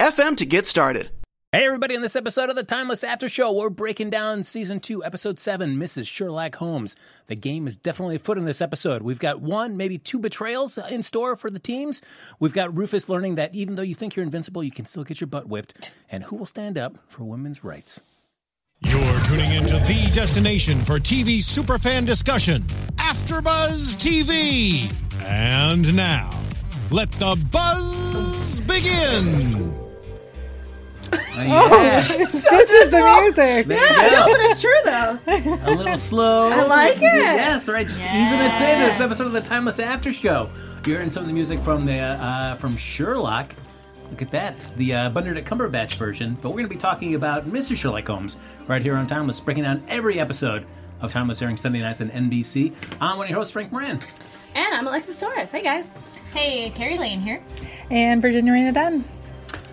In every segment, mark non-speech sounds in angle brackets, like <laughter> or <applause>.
anchor.fm to get started. Hey, everybody, in this episode of the Timeless After Show, we're breaking down season two, episode seven, Mrs. Sherlock Holmes. The game is definitely afoot in this episode. We've got one, maybe two betrayals in store for the teams. We've got Rufus learning that even though you think you're invincible, you can still get your butt whipped. And who will stand up for women's rights? You're tuning into the destination for TV superfan discussion, AfterBuzz TV. And now, let the buzz begin. <laughs> yes. this is the music. There you go. But it's true though. A little <laughs> slow. I like it. Yes, right. Just using this in this episode of the Timeless After Show. You're hearing some of the music from the uh, from Sherlock. Look at that, the uh, Benedict Cumberbatch version. But we're going to be talking about Mrs. Sherlock Holmes right here on Timeless, breaking down every episode of Timeless airing Sunday nights on NBC. I'm one of your hosts, Frank Moran. And I'm Alexis Torres. Hey guys. Hey, Carrie Lane here. And Virginia Reina Dunn.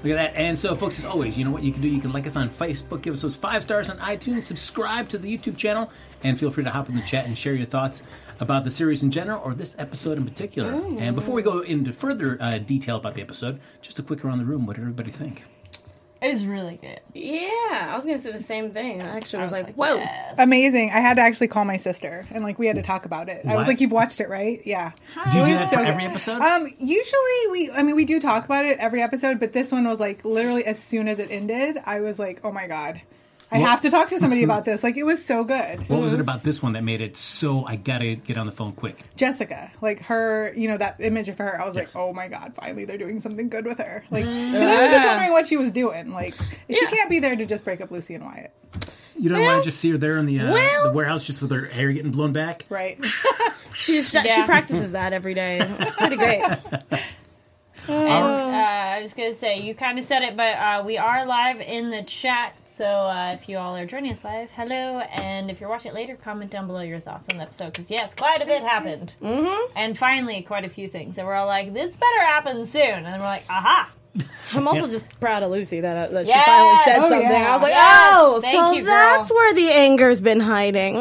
Look at that. And so, folks, as always, you know what you can do? You can like us on Facebook, give us those five stars on iTunes, subscribe to the YouTube channel, and feel free to hop in the chat and share your thoughts about the series in general or this episode in particular. And before we go into further uh, detail about the episode, just a quick around the room. What did everybody think? It was really good. Yeah, I was gonna say the same thing. I actually was, I like, whoa. yes. Amazing. I had to actually call my sister and like we had to talk about it. I was like, "You've watched it, right?" Yeah. Do you It do that so for every episode? Um, usually we, I mean, we do talk about it every episode, but this one was like literally as soon as it ended, I was like, "Oh my god, I What- have to talk to somebody about this." Like it was so good. what was it about this one that made it so I gotta get on the phone quick? Jessica, like her, you know, that image of her, I was Yes. like, "Oh my god, finally they're doing something good with her." Like, 'cause I was just wondering what she was doing. Like, she can't be there to just break up Lucy and Wyatt, You don't want to just see her there in the, uh, well- the warehouse just with her hair getting blown back? right? <laughs> She's, she Yeah. practices that every day. It's pretty great. <laughs> Uh, I was going to say, you kind of said it, but uh, we are live in the chat. So uh, if you all are joining us live, hello. And if you're watching it later, comment down below your thoughts on the episode. Because, yes, quite a bit happened. Mm-hmm. And finally, quite a few things. And we're all like, this better happen soon. And then we're like, aha. <laughs> I'm also just proud of Lucy that, that Yes! she finally said Oh, something. yeah. I was like, Yes! oh, Thank so you, that's where the anger's been hiding.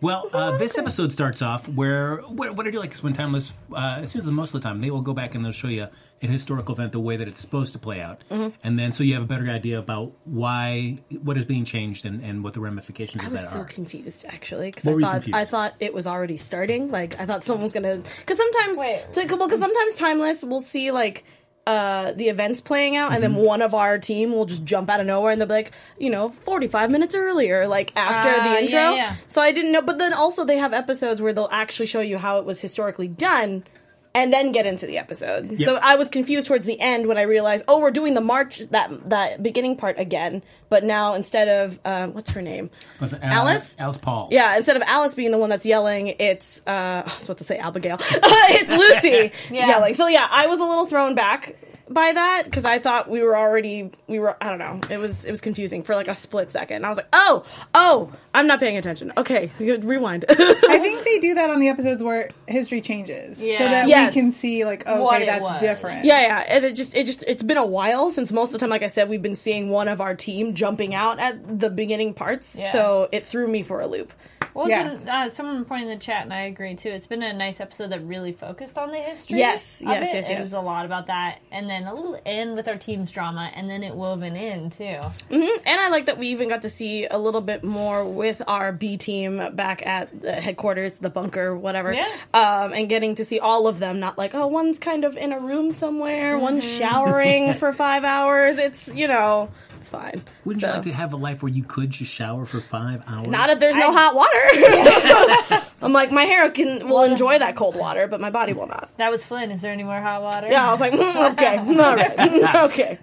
Okay. Well, uh, this episode starts off where what, what I do like is when Timeless. Uh, it seems that most of the time they will go back and they'll show you a historical event the way that it's supposed to play out, Mm-hmm. and then so you have a better idea about why what is being changed and, and what the ramifications I of was that so are. confused actually because I were thought confused? I thought it was already starting. Like I thought someone was gonna because sometimes Wait. because sometimes <laughs> timeless we'll see like uh the events playing out and then Mm-hmm. one of our team will just jump out of nowhere and they'll be like you know 45 minutes earlier like after Ah, the intro yeah, yeah. so i didn't know but then also they have episodes where they'll actually show you how it was historically done and then get into the episode. So I was confused towards the end when I realized, oh, we're doing the march that that beginning part again, but now instead of um, what's her name, Was it Al- Alice? Alice Paul. Yeah, instead of Alice being the one that's yelling, it's uh, <laughs> I was about to say Abigail. <laughs> it's Lucy <laughs> Yeah. yelling. So yeah, I was a little thrown back by that because I thought we were already we were I don't know it was it was confusing for like a split second. I was like, oh oh, I'm not paying attention. Okay, rewind. I <laughs> think they do that on the episodes where history changes, Yeah. so that Yes. we can see like, oh, What that's was. different. Yeah, yeah. And it just it just it's been a while since most of the time, like I said, we've been seeing one of our team jumping out at the beginning parts. Yeah. So it threw me for a loop. Well, Yeah. uh, someone pointed in the chat, and I agree too. It's been a nice episode that really focused on the history. Yes, yes, it. yes, It yes. was a lot about that, and then a little in with our team's drama, and then it woven in too. hmm And I like that we even got to see a little bit more with our B team back at the headquarters, the bunker, whatever. Yeah. Um, and getting to see all of them, not like, oh, one's kind of in a room somewhere, one's showering for <laughs> five hours. It's, you know, it's fine. Wouldn't So- you like to have a life where you could just shower for five hours? Not if there's no hot water. <laughs> I'm like, my hair can will enjoy that cold water, but my body will not. That was Flynn. Is there any more hot water? Yeah, I was like, mm, okay, <laughs> all right, okay.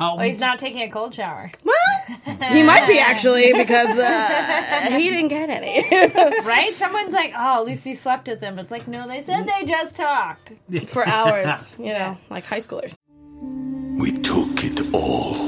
Oh, Well, he's not taking a cold shower. <laughs> He might be actually because uh, he didn't get any. right? Someone's like, oh, Lucy slept with them. But it's like, no, they said they just talked. for hours, you know, like high schoolers. We took it all.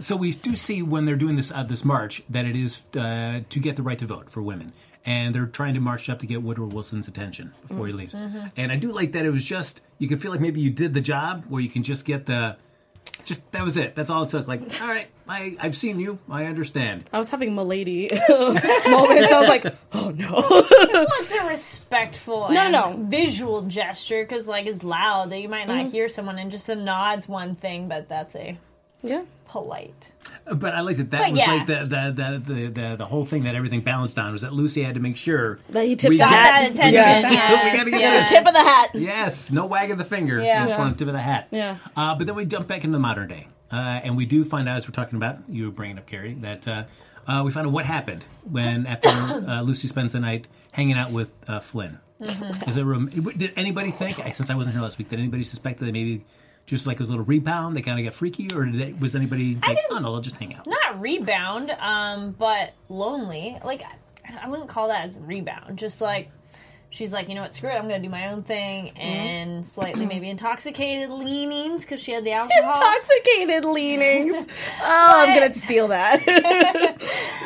So we do see when they're doing this uh, this march that it is uh, to get the right to vote for women, and they're trying to march up to get Woodrow Wilson's attention before he leaves. And I do like that it was just you could feel like maybe you did the job where you can just get the just that was it. That's all it took. Like, <laughs> all right, I I've seen you, I understand. I was having milady <laughs> moments. I was like, oh no. <laughs> Well, it's a respectful No, and no, no. visual gesture because, like, it's loud that you might not Mhm. hear someone and just a nod's one thing, but that's a yeah polite. But I like that that But was yeah. like the the, the the the the whole thing that everything balanced on was that Lucy had to make sure That he tipped we the get- hat. That attention, <laughs> we gotta- yes, we gotta get yes. this. Tip of the hat. Yes, no wag of the finger. Yeah. Just Yeah. want a tip of the hat. Yeah. Uh, but then we jump back into the modern day, uh, and we do find out, as we're talking about, you were bringing up Carrie, that uh, uh, we find out what happened when <coughs> after uh, Lucy spends the night hanging out with uh, Flynn. Mm-hmm. Is there room? Did anybody think, since I wasn't here last week, did anybody suspect that maybe just like a little rebound, they kind of get freaky, or did they, was anybody like, oh no, they'll just hang out? Not rebound, um, but lonely. Like, I, I wouldn't call that as rebound. Just like, she's like, you know what, screw it, I'm gonna do my own thing, and slightly maybe <clears throat> intoxicated leanings because she had the <laughs> alcohol. Intoxicated leanings. <laughs> Oh, I'm gonna steal that. <laughs>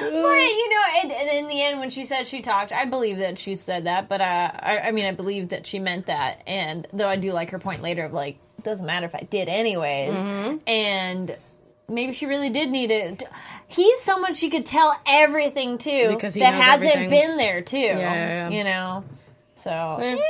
But you know, and, and in the end, when she said she talked, I believe that she said that. But uh, I, I mean, I believe that she meant that. And though I do like her point later of like, doesn't matter if I did anyways. Mm-hmm. And maybe she really did need it. He's someone she could tell everything to Because he that hasn't everything. been there too. yeah, yeah. You know, so Yeah. yeah,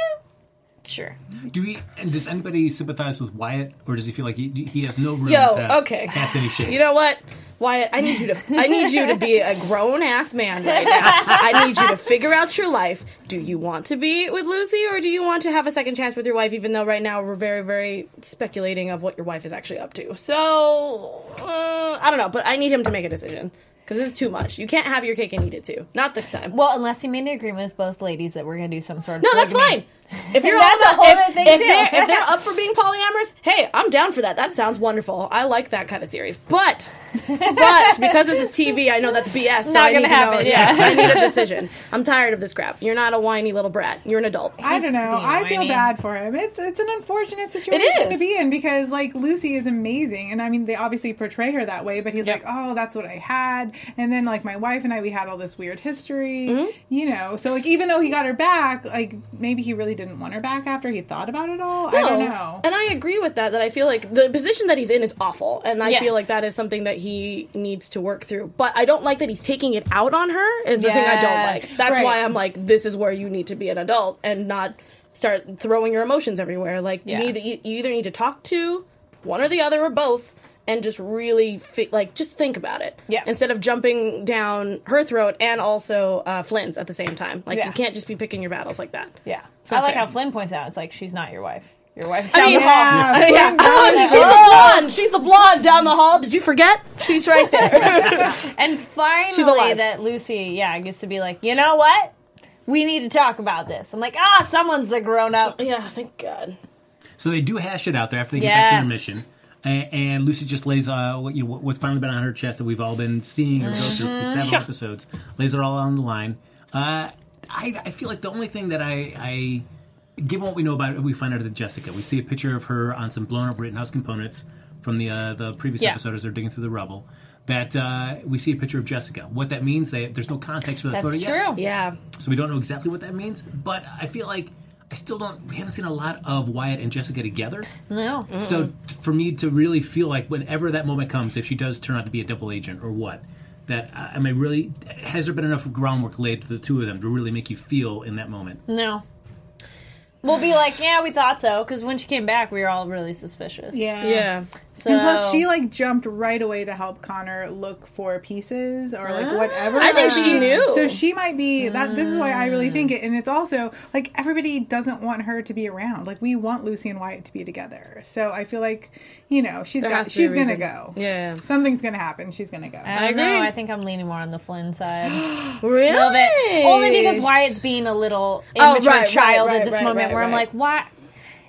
sure. Do we? And does anybody sympathize with Wyatt, or does he feel like he he has no room Yo, to okay. cast any shade? You know what? Wyatt, I need you to I need you to be a grown ass man right now. I need you to figure out your life. Do you want to be with Lucy or do you want to have a second chance with your wife even though right now we're very very speculating of what your wife is actually up to. So, uh, I don't know, but I need him to make a decision cuz this is too much. You can't have your cake and eat it too. Not this time. Well, unless he made an agreement with both ladies that we're going to do some sort of No, that's polygamy. fine. <laughs> If you're That's all a whole if, other thing, if too. They're, if they're up <laughs> for being polyamorous, hey, I'm down for that. That sounds wonderful. I like that kind of series. But, but <laughs> because this is TV, I know that's BS. So Not I gonna need to happen, know. yeah. I need a decision. I'm tired of this crap. You're not a whiny little brat. You're an adult. I don't know. being I feel bad for him. It's it's an unfortunate situation to be in because like Lucy is amazing, and I mean they obviously portray her that way. But he's Yep. like, oh, that's what I had, and then like my wife and I, we had all this weird history, Mm-hmm. you know. So like even though he got her back, like maybe he really didn't want her back after he thought about it all. I don't know. And I agree with that. That I feel like the position that he's in is awful, and I Yes. feel like that is something that he needs to work through. But I don't like that he's taking it out on her. Is the thing I don't like. That's Right. why I'm like, this is where you need to be an adult and not start throwing your emotions everywhere. Like Yeah. you need, you either need to talk to one or the other or both. And just really, fi- like, just think about it. Yeah. Instead of jumping down her throat and also uh, Flynn's at the same time. Like, Yeah. you can't just be picking your battles like that. Yeah. It's I like unfair. how Flynn points out it's like she's not your wife. Your wife's I down mean, the hall. Yeah, <laughs> yeah. Oh, she's the blonde. She's the blonde down the hall. Did you forget? She's right there. <laughs> And finally, she's alive. that Lucy, yeah, gets to be like, you know what? We need to talk about this. I'm like, ah, someone's a grown up. yeah, thank God. So they do hash it out there after they get back from their mission. And, and Lucy just lays uh, what, you know, what's finally been on her chest that we've all been seeing her go through for Mm-hmm. several episodes. Lays it all on the line. Uh, I, I feel like the only thing that I, I, given what we know about it, we find out that Jessica. We see a picture of her on some blown up Rittenhouse components from the uh, the previous Yeah. episode as they're digging through the rubble. That uh, we see a picture of Jessica. What that means, they, there's no context for that That's photo yet. true. Yeah. So we don't know exactly what that means, but I feel like I still don't. We haven't seen a lot of Wyatt and Jessica together. No. So for me to really feel like whenever that moment comes, if she does turn out to be a double agent or what, that uh, am I really? Has there been enough groundwork laid to the two of them to really make you feel in that moment? No. We'll be like, yeah, we thought so, because when she came back, we were all really suspicious. Yeah. Yeah. So And plus, she like jumped right away to help Connor look for pieces or like ah. whatever. I think she knew. So she might be that. This is why I really think it, and it's also like everybody doesn't want her to be around. Like we want Lucy and Wyatt to be together. So I feel like you know she's There got. to She's gonna go. Yeah. Something's gonna happen. She's gonna go. I don't know. agree. I think I'm leaning more on the Flynn side. <gasps> Really? A little bit. Only because Wyatt's being a little Oh, immature right, child right, at this right, moment right, where I'm like, why?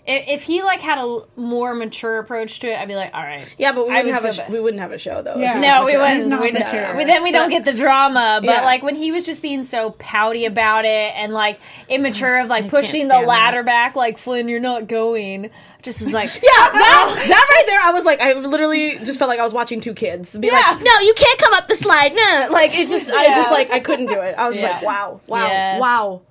If, if he like had a more mature approach to it, I'd be like, all right. Yeah, but we wouldn't would have a feel sh- we wouldn't have a show though. Yeah. No, we wouldn't. Not We mature. didn't. But then we don't get the drama. But Yeah. like when he was just being so pouty about it and like immature of like pushing the ladder that. back, like Flynn, you're not going. Just was like, <laughs> Yeah, that, that right there, I was like, I literally just felt like I was watching two kids be Yeah. like, "No, you can't come up the slide." No, like it just, I <laughs> just like I couldn't do it. I was Yeah. like, "Wow, wow, Yes. wow,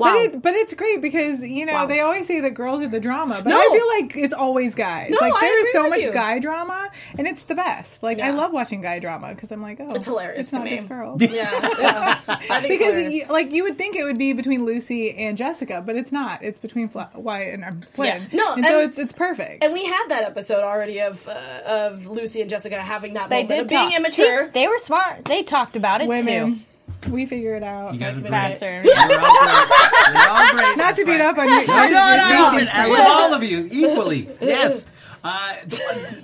wow." But it, but it's great because you know Wow. they always say that girls are the drama, but No. I feel like it's always guys. No, like there is so much you. guy drama, and it's the best. Like I love watching guy drama because I'm like, oh, It's hilarious It's to not me. just girls. yeah, <laughs> yeah. I think it's because you, like you would think it would be between Lucy and Jessica, but it's not. It's between Fla- Wyatt and um, Flynn. Yeah. No, and, so it's it's perfect. and we had that episode already of uh, of Lucy and Jessica having that they moment did of being talk. immature. See, they were smart. They talked about it too. We figure it out. You guys are great. Faster. You're all great. You're all <laughs> great. Not to beat up on you. <laughs> No, no, no. I love all of you equally. <laughs> Yes. Uh,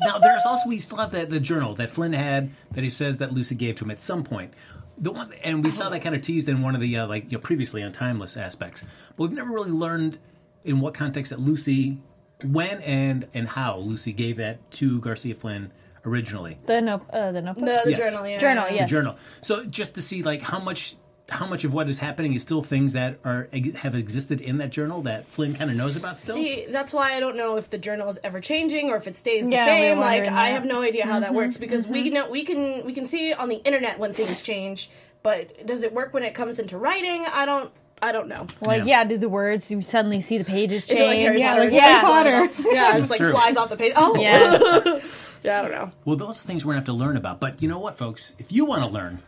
now there's also we still have the, the journal that Flynn had that he says that Lucy gave to him at some point. The one and we saw that kind of teased in one of the uh, like you know, previously on timeless aspects, but we've never really learned in what context that Lucy, when and and how Lucy gave that to Garcia Flynn originally. The no, uh, the notebook. The, the Yes. journal, yeah. Journal, yes. The journal. So just to see like how much how much of what is happening is still things that are have existed in that journal that Flynn kind of knows about still. See, that's why I don't know if the journal is ever changing or if it stays the Yeah, we were same. Like wondering I have no idea how Mm-hmm, that works because we know we can we can see on the internet when things change, but does it work when it comes into writing? I don't I don't know. Like, Yeah. yeah, did the words you suddenly see the pages Is it change? like Harry Yeah, Potter? like It Harry just Potter. Yeah, it's like true. flies off the page. Oh, Yeah. <laughs> yeah, I don't know. Well, those are things we're gonna have to learn about. But you know what, folks? If you want to learn,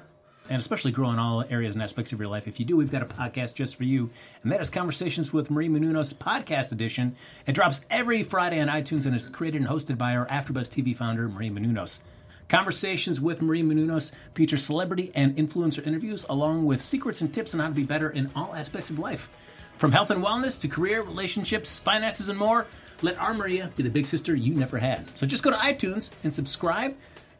and especially grow in all areas and aspects of your life, if you do, we've got a podcast just for you, and that is Conversations with Maria Menounos Podcast Edition. It drops every Friday on iTunes and is created and hosted by our AfterBuzz TV founder, Maria Menounos. Conversations with Maria Menounos feature celebrity and influencer interviews, along with secrets and tips on how to be better in all aspects of life. From health and wellness to career, relationships, finances, and more, let our Maria be the big sister you never had. So just go to iTunes and subscribe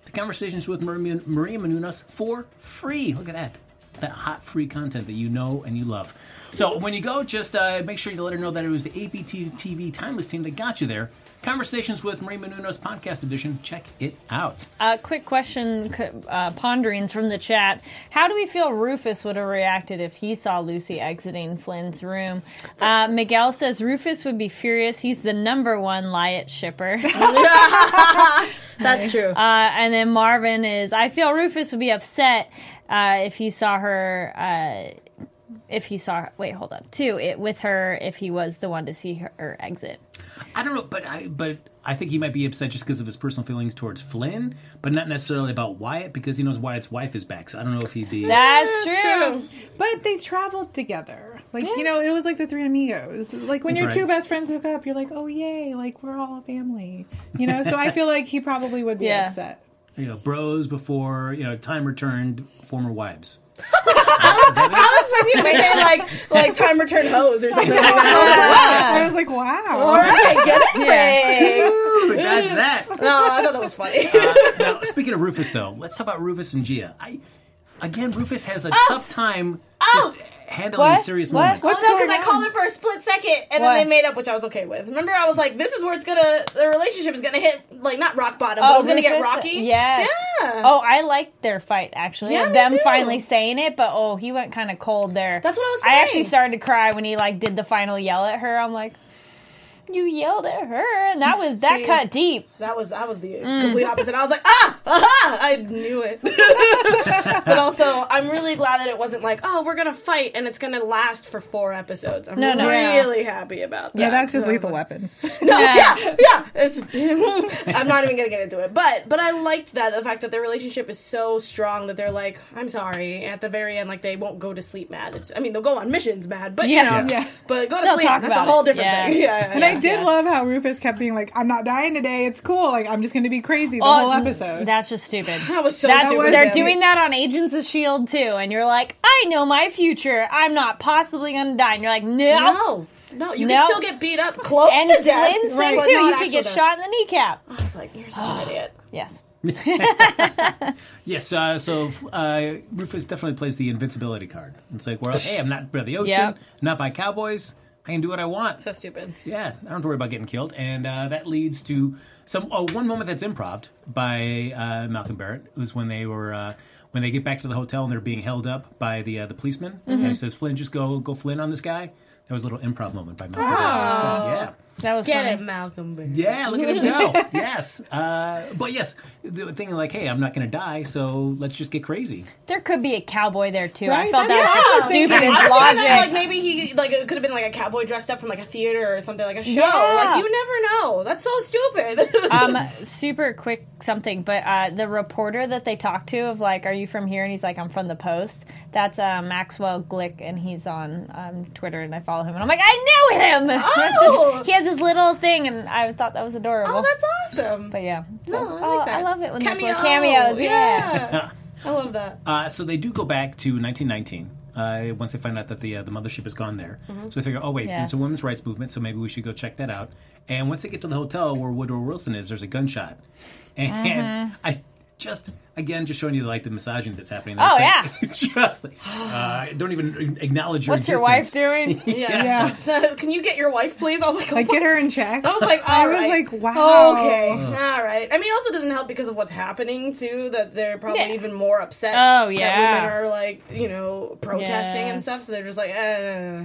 to Conversations with Maria, Menounos for free. Look at that. That hot free content that you know and you love. So when you go, just uh, make sure you let her know that it was the APT TV Timeless team that got you there. Conversations with Maria Menounos Podcast Edition. Check it out. Uh, quick question, uh, ponderings from the chat. How do we feel Rufus would have reacted if he saw Lucy exiting Flynn's room? Uh, Miguel says Rufus would be furious. He's the number one Lyatt shipper. <laughs> <laughs> That's true. Uh, and then Marvin is, I feel Rufus would be upset uh, if he saw her. Uh, if he saw, wait, hold on, too, it with her if he was the one to see her, her exit. I don't know, but I but I think he might be upset just because of his personal feelings towards Flynn, but not necessarily about Wyatt because he knows Wyatt's wife is back. So I don't know if he'd be. That's, true. But they traveled together. Like, you know, it was like the three amigos. Like when That's your right. two best friends hook up, you're like, oh, yay, like we're all a family. You know, so I <laughs> feel like he probably would be Yeah. upset. you know, bros before you know time returned former wives. <laughs> I was expecting him to say like like time return hose or something like that. I was like, wow. All right, get it, <laughs> Ray. Ooh, dodge that. <laughs> No, I thought that was funny. Uh, now, speaking of Rufus, though, let's talk about Rufus and Jiya. I again, Rufus has a tough time Oh. just handling What? serious What? moments. What's What's no, because I called on? him for a split second, and What? then they made up, which I was okay with. Remember, I was like, "This is where it's gonna, the relationship is gonna hit, like not rock bottom, but oh, it was gonna get Oh, rocky." Yes. Yeah. Oh, I liked their fight actually. Yeah, them too. finally saying it, but oh, he went kind of cold there. That's what I was I actually started to cry when he like did the final yell at her. I'm like, you yelled at her, and that was that See? cut deep. That was that was the Mm. complete opposite. I was like, ah, aha! I knew it. <laughs> but also, I'm really glad that it wasn't like, oh, we're gonna fight and it's gonna last for four episodes. I'm No, no. really happy about that. Yeah, that's just So I was lethal like- weapon. <laughs> No, Yeah. yeah, yeah. It's. <laughs> I'm not even gonna get into it, but but I liked that the fact that their relationship is so strong that they're like, I'm sorry. At the very end, like they won't go to sleep mad. It's. I mean, they'll go on missions mad, but Yeah. you know, Yeah. but go to They'll sleep. talk That's about a whole it. different Yes. thing. Yeah, And. I did yes. love how Rufus kept being like, "I'm not dying today. It's cool. Like I'm just going to be crazy the Oh, whole episode." That's just stupid. That was so That's, stupid. they're Yeah. doing that on Agents of Shield too, and you're like, I know my future. I'm not possibly gonna die. And you're like, no. No, no, you No. can still get beat up close And to death. Flynn's Right, thing but too. You could get death. shot in the kneecap. I was like, you're such an idiot. Yes. <laughs> Yes, uh, so uh, Rufus definitely plays the invincibility card. It's like, well, hey, I'm not by the ocean, Yep. not by cowboys. I can do what I want. So stupid. Yeah, I don't have to worry about getting killed, and uh, that leads to some oh, one moment that's improv by uh, Malcolm Barrett. It was when they were uh, when they get back to the hotel and they're being held up by the uh, the policeman, and he says, "Flynn, just go go Flynn on this guy." That was a little improv moment by Malcolm Barrett. So, yeah. That was Get funny. it, Malcolm. Baby. Yeah, look at him go. <laughs> yes. Uh, but yes, the thing like, hey, I'm not going to die, so let's just get crazy. There could be a cowboy there too. I felt That's that what was was the thinking. stupidest I was thinking that, like maybe he like it could have been like a cowboy dressed up from like a theater or something like a show. Yeah. Like you never know. That's so stupid. <laughs> um, super quick something, but uh, the reporter that they talked to of like, "Are you from here?" and he's like, "I'm from the Post." That's uh, Maxwell Glick, and he's on um, Twitter, and I follow him, and I'm like, I know him. <laughs> That's Oh. just- he has his little thing, and I thought that was adorable. oh, that's awesome. but yeah, no, So- I, oh, like that. I love it when there's Cameo. little cameos. Yeah. <laughs> I love that. Uh, so they do go back to 1919. Uh, once they find out that the uh, the mothership is gone there, so they figure, oh wait, Yes. there's a women's rights movement, so maybe we should go check that out. And once they get to the hotel where Woodrow Wilson is, there's a gunshot, and I just again just showing you like the misogyny that's happening. There. Oh, It's like, <laughs> just uh, don't even acknowledge your. What's your wife doing? <laughs> Yeah. Yeah. So, can you get your wife, please? I was like, Like get her in check. I was like, I all was right. like, wow. Okay, all right. I mean, it also doesn't help because of what's happening too. That they're probably Yeah. even more upset. Oh, yeah, that yeah. women are like you know protesting and stuff. So they're just like, eh.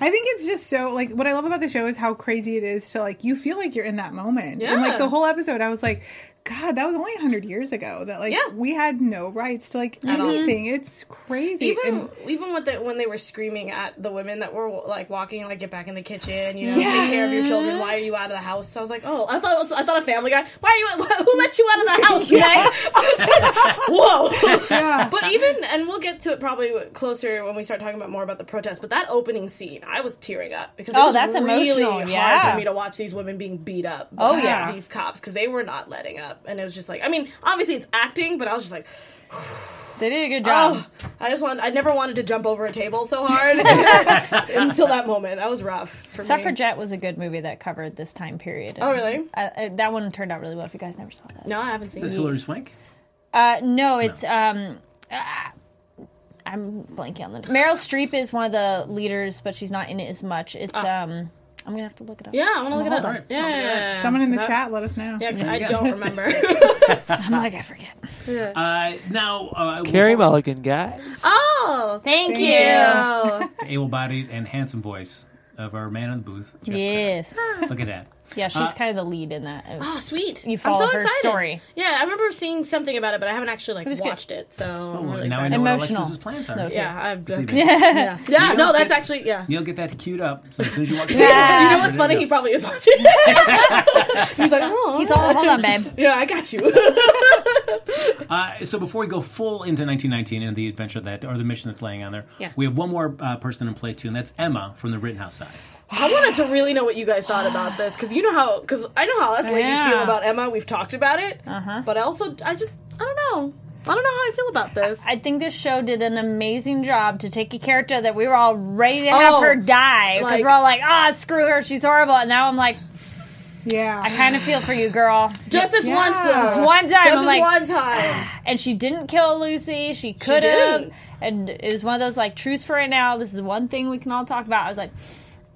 I think it's just so like what I love about the show is how crazy it is to like you feel like you're in that moment. And like the whole episode I was like God, that was only 100 years ago. That like Yeah. we had no rights to like At all. anything. It's crazy. even And- even with the, when they were screaming at the women that were like walking, like get back in the kitchen, you know, Yeah. take care of your children. Why are you out of the house? I was like, oh, I thought it was, I thought a Family Guy. Why are you? <laughs> Who let you out of the house, <laughs> Meg? <laughs> I was like, whoa. Yeah. But even, and we'll get to it probably closer when we start talking about more about the protest. But that opening scene, I was tearing up because it Oh, was that's really emotional, hard yeah. for me to watch these women being beat up. Oh, by yeah. these cops because they were not letting up, and it was just like, I mean, obviously it's acting, but I was just like. <sighs> They did a good job. Oh, I just wanted. I never wanted to jump over a table so hard <laughs> <laughs> until that moment. That was rough for me. Suffragette was a good movie that covered this time period. Oh, really? I, I, that one turned out really well. If you guys never saw that, No, I haven't seen Is it. Hilary Swank? uh, no, it's um, ah, I'm blanking on the. Meryl Streep is one of the leaders, but she's not in it as much. It's um, I'm gonna have to look it up. Yeah, I want to look it up. Alright. Yeah, yeah, yeah. someone in the That- chat let us know. Yeah, 'cause There I go. don't remember. <laughs> <laughs> I'm like I forget. Uh, now, uh, Carrie we'll- Mulligan, guys. oh, Thank, Thank you. yeah. able-bodied and handsome voice of our man in the booth. Jeff Yes. Craig. Look at that. Yeah, she's Uh, kind of the lead in that. Oh, sweet. You I'm follow so her excited. story. Yeah, I remember seeing something about it, but I haven't actually like was good. watched it. So I'm Oh, really now I excited. know what Emotional. Alexis's plans are. No, too. Yeah, I've This <laughs> yeah, <laughs> yeah. You No, that's get- actually yeah. You'll get that queued up. So as soon as you watch <laughs> it, You know what's funny? He probably is watching. He's like, oh, He's all, hold on, babe. yeah, I got you. Uh, so before we go full into 1919 and the adventure that, or the mission that's laying on there, Yeah. we have one more uh, person in play too, and that's Emma from the Rittenhouse side. I wanted to really know what you guys thought about this because you know how because I know how us ladies Yeah. feel about Emma. We've talked about it, uh-huh. but I also I just I don't know. I don't know how I feel about this. I think this show did an amazing job to take a character that we were all ready to have Oh, her die because like- we're all like, ah, screw her, she's horrible. And now I'm like, Yeah. I kind of feel for you, girl. Just this Yeah. once, though. Just one time, Just I'm this like- one time. And she didn't kill Lucy. She could have. didn't. And it was one of those like truths for right now. This is one thing we can all talk about. I was like,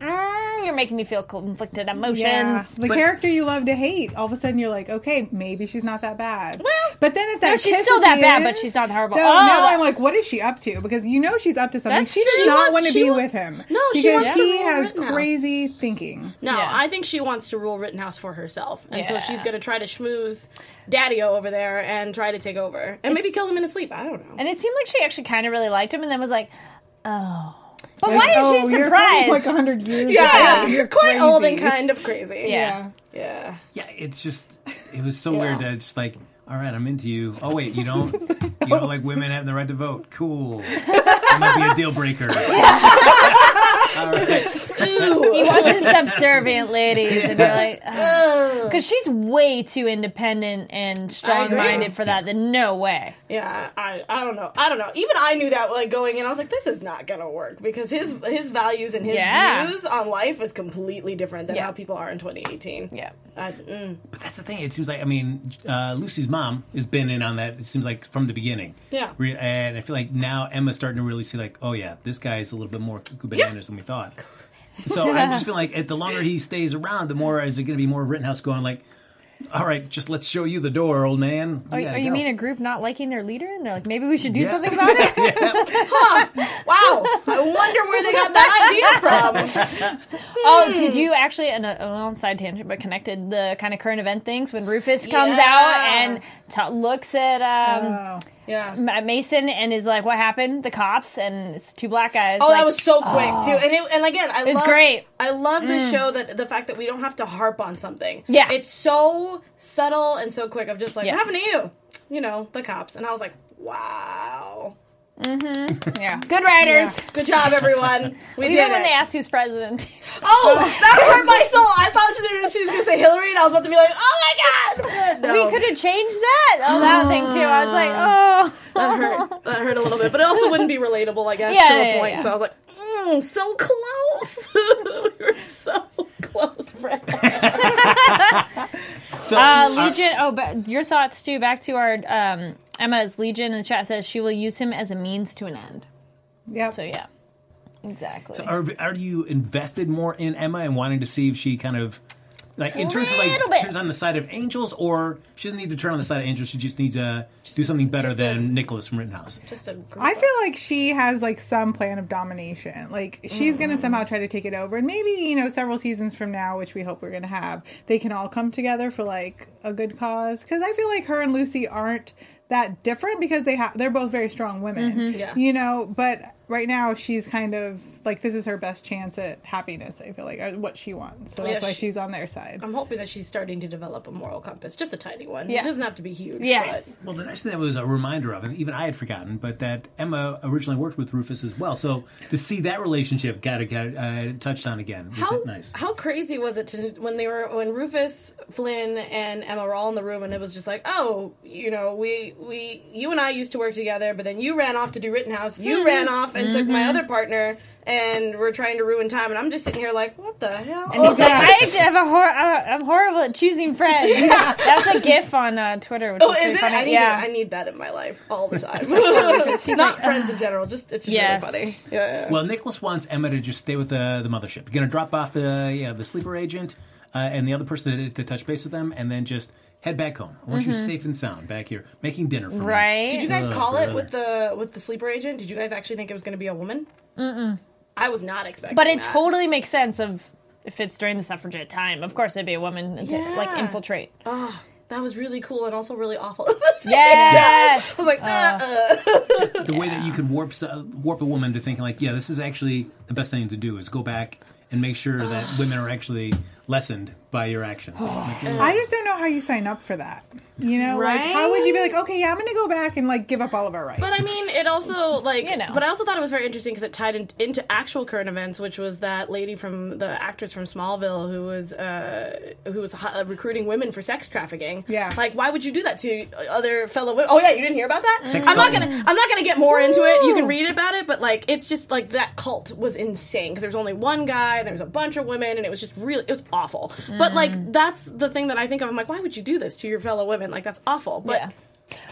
mm, you're making me feel conflicted emotions. Yeah. The But- character you love to hate, all of a sudden you're like, okay, maybe she's not that bad. Well, but then at that no, she's still that the bad, but she's not horrible. No, Oh, now that- I'm like, what is she up to? Because you know she's up to something. She does true. not wants- want to be wa- with him. No, she because wants he rule has Rittenhouse. crazy thinking. No, Yeah. I think she wants to rule Rittenhouse for herself, and so she's going to try to schmooze Daddy-O over there and try to take over, and maybe kill him in his sleep. I don't know. And it seemed like she actually kind of really liked him, and then was like, oh. But Like, why is oh, she you're from, surprised? Like hundred years. yeah, ago. you're quite old and kind of crazy. Yeah. yeah. Yeah, it's just it was so Yeah. weird that it's just like, all right, I'm into you. Oh wait, you don't <laughs> you don't like women having the right to vote. Cool. That might be a deal breaker. <laughs> all right. he wants his subservient ladies, and you're like, <laughs> because she's way too independent and strong-minded for that. Then no way. Yeah, I, I don't know. I don't know. Even I knew that like going in, I was like, this is not gonna work because his his values and his Yeah. views on life is completely different than Yeah. how people are in 2018. Yeah. I, mm, But that's the thing. It seems like I mean, uh, Lucy's mom has been in on that. It seems like from the beginning. Yeah. Re- and I feel like now Emma's starting to really see like, oh yeah, this guy's a little bit more cuckoo bananas than we thought. So I just feel like the longer he stays around, the more is it going to be more Rittenhouse going like, all right, just let's show you the door, old man. Are, gotta are you go." mean a group not liking their leader, and they're like, maybe we should do Yeah. something about it? <laughs> <laughs> wow, I wonder where they got that idea from. <laughs> Oh, did you actually, and a, a little side tangent, but connected the kind of current event things when Rufus comes Yeah. out and ta looks at um, Oh. Yeah. Mason and is like, "What happened?" The cops and it's two black guys. Oh, like, that was so quick oh. too, and it, and again, I It was love, great. I love this mm. show that the fact that we don't have to harp on something. Yeah. it's so subtle and so quick. Of just like, Yes. what happened to you? You know, the cops, and I was like, wow, yeah, good writers. good job, everyone. We Even did when it. they asked who's president. <laughs> oh, that hurt my soul. I thought she, she was gonna say Hillary, and I was about to be like, oh my god, no. We could have changed that. Oh, that thing too. I was like, oh. that hurt. That hurt a little bit, but it also wouldn't be relatable, I guess, <laughs> Yeah, to a yeah, point. yeah. So I was like, mm, so close. <laughs> we were so close, friends. So, Uh, uh, Legion. Oh, but your thoughts too. Back to our um, Emma's Legion in the chat says she will use him as a means to an end. Yeah. So yeah, exactly. So are, are you invested more in Emma and wanting to see if she kind of like in terms of like Little bit. turns on the side of angels, or she doesn't need to turn on the side of angels. She just needs to do something better than Nicholas from Rittenhouse. Just a I feel like she has like some plan of domination. Like she's Mm-hmm. gonna somehow try to take it over, and maybe you know several seasons from now, which we hope we're gonna have, they can all come together for like a good cause. Because I feel like her and Lucy aren't that different because they have they're both very strong women. Mm-hmm. Yeah. You know, but right now she's kind of like this is her best chance at happiness. I feel like what she wants, so that's Yeah, why she- she's on their side. I'm hoping that she's starting to develop a moral compass, just a tiny one. Yeah. It doesn't have to be huge. yes. Well, the nice thing that was a reminder of, and even I had forgotten, but that Emma originally worked with Rufus as well. So to see that relationship got got uh, touched on again was how nice. how crazy was it to when they were when Rufus, Flynn, and Emma were all in the room, and it was just like, oh, you know, we we you and I used to work together, but then you ran off to do Rittenhouse. You ran off and took my other partner, and we're trying to ruin time. And I'm just sitting here like, what the hell? And he's like, <laughs> I have a hor- uh, I'm horrible at choosing friends. <laughs> That's a GIF on uh, Twitter. Which Oh, is, is it? funny. I need yeah. it. I need that in my life all the time. <laughs> Not like, friends in general. Just it's just Yes. really funny. Yeah. yeah. Well, Nicholas wants Emma to just stay with the the mothership. You're gonna drop off the yeah the sleeper agent uh, and the other person to, to touch base with them, and then just head back home. I want you safe and sound back here, making dinner for me. Mm-hmm. right. Did you guys Oh, call it brother. with the with the sleeper agent? Did you guys actually think it was going to be a woman? Mm-mm. I was not expecting. But it that. totally makes sense of if it's during the suffragette time. Of course, it'd be a woman to like infiltrate. Oh, that was really cool and also really awful. <laughs> at the Yes. I was like, uh, uh. just The way that you could warp uh, warp a woman to thinking like, yeah, this is actually the best thing to do is go back and make sure that women are actually lessened by your actions. Like, yeah. I just don't know how you sign up for that. You know, like how would you be like, okay, yeah, I'm going to go back and like give up all of our rights? But I mean, it also <laughs> like, You know. but I also thought it was very interesting because it tied in, into actual current events, which was that lady from the actress from Smallville who was uh, who was uh, recruiting women for sex trafficking. Yeah. like why would you do that to other fellow women? Oh yeah, you didn't hear about that? Sex I'm not gonna I'm not gonna get more into it. You can read about it, but like it's just like that cult was insane because there was only one guy, and there was a bunch of women, and it was just really it was awful. But like mm. that's the thing that I think of. I'm like, why would you do this to your fellow women? Like that's awful. But Yeah.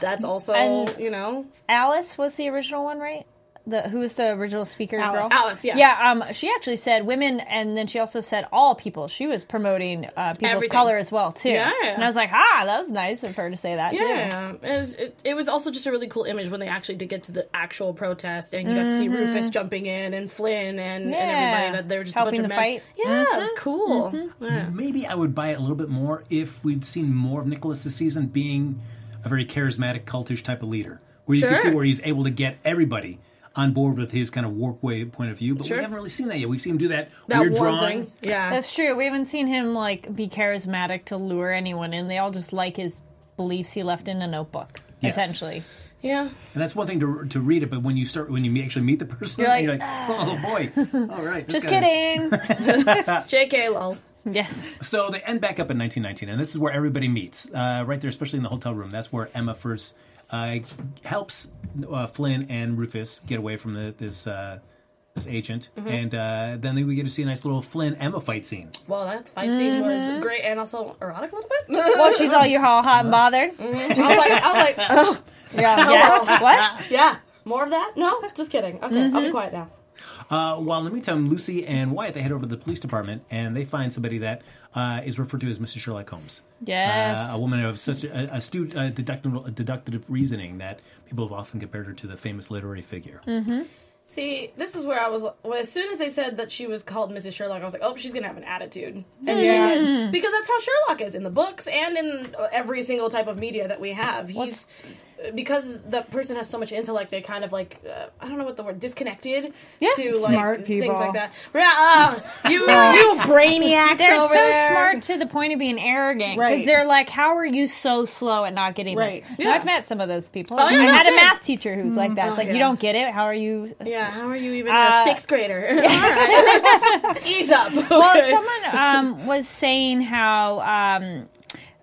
that's also And- you know Alice was the original one, right? The who was the original speaker Alice. girl? Alice, yeah. Yeah, um, she actually said women, and then she also said all people. She was promoting uh, people of color as well too. Yeah. and I was like, ah, that was nice of her to say that too. Yeah, it was, it, it was also just a really cool image when they actually did get to the actual protest, and you got to see Rufus jumping in, and Flynn, and, and Mm-hmm. Everybody that they were just Helping a bunch the of men. fight. Mm-hmm. Yeah, it was cool. Yeah. Maybe I would buy it a little bit more if we'd seen more of Nicholas this season being a very charismatic, cultish type of leader, where you can see where he's able to get everybody on board with his kind of warp way point of view. But Sure. we haven't really seen that yet. We've seen him do that, That weird drawing. thing, yeah. That's true. We haven't seen him like be charismatic to lure anyone in. They all just like his beliefs he left in a notebook, Yes. essentially. yeah. And that's one thing to, to read it, but when you start, when you actually meet the <laughs> person, You're like, you're like, oh boy, all right, Just kidding. <laughs> Jk lol. yes. So they end back up in 1919, and this is where everybody meets, uh, right there, especially in the hotel room. That's where Emma first uh, helps uh, Flynn and Rufus get away from the, this uh, this agent, Mm-hmm. and uh, then we get to see a nice little Flynn Emma fight scene. Well, that fight scene Mm-hmm. was great and also erotic a little bit. <laughs> Well, she's all you all hot and bothered. I was like, I was like, <laughs> oh, Yeah. <laughs> Yes. What? yeah, more of that? No, just kidding. Okay, I'll Mm-hmm. be quiet now. Uh, while in the meantime, Lucy and Wyatt they head over to the police department, and they find somebody that uh, is referred to as Mrs. Sherlock Holmes. Yes. Uh, a woman of sister, a, astute uh, deductive, deductive reasoning that people have often compared her to the famous literary figure. Mm-hmm. See, this is where I was. Well, as soon as they said that she was called Mrs. Sherlock, I was like, "Oh, she's gonna have an attitude," and Yeah. she did because that's how Sherlock is in the books and in uh, every single type of media that we have. He's because the person has so much intellect, they kind of like uh, I don't know what the word disconnected Yeah. to like Smart things like that. Uh, <laughs> you you brainiacs They're over so there. smart to the point of being arrogant because Right. they're like, "How are you so slow at not getting Right. this?" Yeah. I've met some of those people. Oh, yeah, I no, had a math teacher who's like that. It's Oh, like, yeah. "You don't get it. How are you?" Yeah, how are you even Uh, a sixth grader? <laughs> <laughs> All right, ease up. Well, someone um, was saying how um,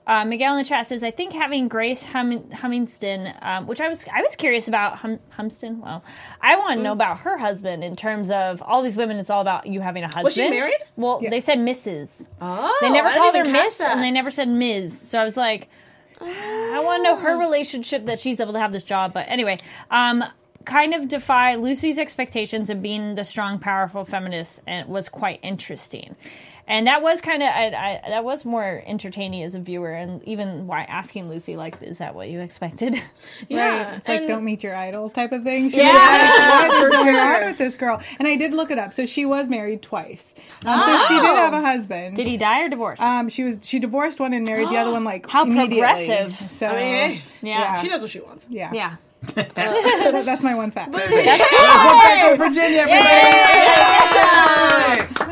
uh, Miguel in the chat says, "I think having Grace hum- Hummingston, um, which I was I was curious about hum- Humston. Well, I want to Mm. know about her husband in terms of all these women. It's all about you having a husband. Was she married? Well, they said Mrs. oh, They never I called her Miss, that. and they never said Ms. So I was like, I want to know her relationship that she's able to have this job. But anyway, um, kind of defy Lucy's expectations of being the strong, powerful feminist, and was quite interesting. And that was kind of I, I, that was more entertaining as a viewer, and even why asking Lucy like, "Is that what you expected?" <laughs> Yeah, Right. It's like and- don't meet your idols type of thing. She Yeah, was like, for sure. on with this girl? And I did look it up. So she was married twice. Um, So she did have a husband. Did he die or divorce? Um, she was she divorced one and married the other <gasps> one like How immediately. progressive. So I mean, yeah, she knows what she wants. yeah, yeah. That- that's my one fact. Virginia,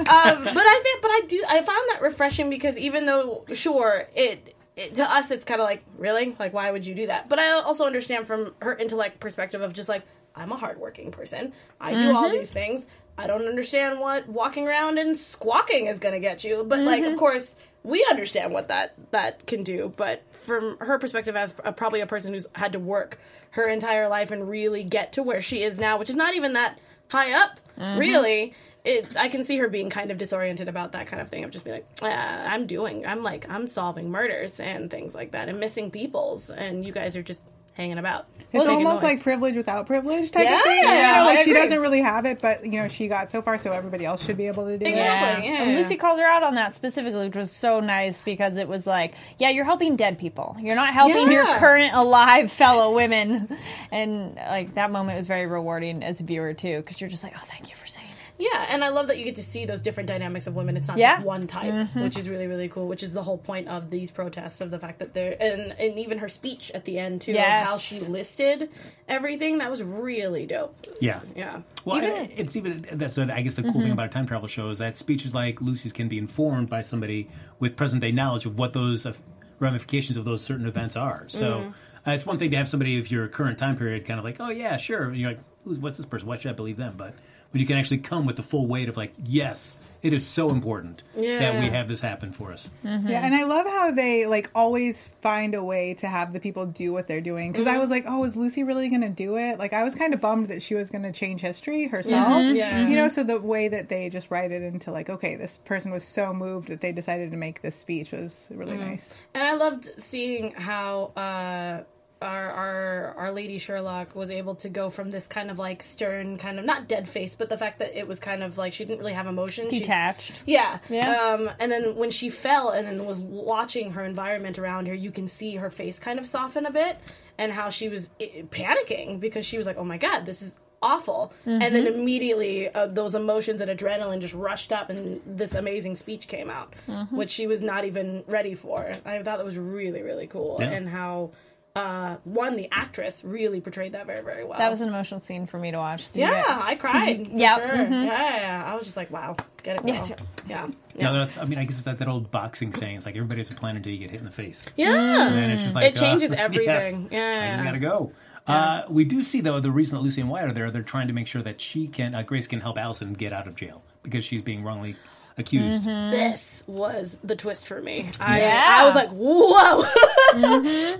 um, but I think, but I do, I found that refreshing because even though, sure, it, it to us, it's kind of like, really, like, why would you do that? But I also understand from her intellect perspective of just like, I'm a hardworking person. I do all these things. I don't understand what walking around and squawking is going to get you. But like, of course, we understand what that that can do. But from her perspective, as a, probably a person who's had to work her entire life and really get to where she is now, which is not even that high up, really. It, I can see her being kind of disoriented about that kind of thing of just being like, ah, I'm doing, I'm like, I'm solving murders and things like that and missing peoples, and you guys are just hanging about. It's almost noise. like privilege without privilege type Yeah, of thing. You know, I like she agree. doesn't really have it, but you know, she got so far, so everybody else should be able to do it. Exactly. Yeah. And Lucy called her out on that specifically, which was so nice because it was like, yeah, you're helping dead people. You're not helping your current alive fellow women. And like that moment was very rewarding as a viewer too, because you're just like, oh, thank you for saying it. Yeah, and I love that you get to see those different dynamics of women. It's not Yeah. just one type, Mhm. which is really really cool. Which is the whole point of these protests of the fact that they're and and even her speech at the end too, Yes. of how she listed everything. That was really dope. Yeah. Yeah. Well, Even- I- it's even that's what I guess the cool thing Mhm. about a time travel show is that speeches like Lucy's can be informed by somebody with present day knowledge of what those uh, ramifications of those certain events are. So Mhm. uh, it's one thing to have somebody of your current time period kind of like, oh yeah, sure. And you're like, Who's, what's this person? Why should I believe them? But when you can actually come with the full weight of like, yes, it is so important that we have this happen for us. Yeah, and I love how they like always find a way to have the people do what they're doing. Because I Mhm. was like, oh, is Lucy really going to do it? Like, I was kind of bummed that she was going to change history herself. Mhm. Yeah. You know, so the way that they just write it into like, okay, this person was so moved that they decided to make this speech was really Mhm. nice. And I loved seeing how uh, our our our lady Sherlock was able to go from this kind of like stern, kind of not dead face, but the fact that it was kind of like she didn't really have emotion, She's- Detached. yeah, Yeah. Um, and then when she fell and then was watching her environment around her, you can see her face kind of soften a bit, and how she was panicking because she was like, "Oh my god, this is." Awful, and then Mhm. immediately uh, those emotions and adrenaline just rushed up, and this amazing speech came out Mhm. which she was not even ready for. I thought that was really, really cool, Yeah. and how uh, one the actress really portrayed that very, very well. That was an emotional scene for me to watch. Did yeah, get- I cried. yeah, sure. mhm. yeah, yeah, yeah. I was just like, wow, get it, girl. Yes, yeah, No, that's. I mean, I guess it's that, that old boxing saying. It's like everybody has a plan until you get hit in the face. Yeah. and then it's just It changes uh, <laughs> everything. Yes, Yeah. I just gotta go. Uh, we do see though the reason that Lucy and Wyatt are there. They're trying to make sure that she can, uh, Grace can help Allison get out of jail because she's being wrongly accused. This was the twist for me. I, Yeah. I was like, whoa. <laughs>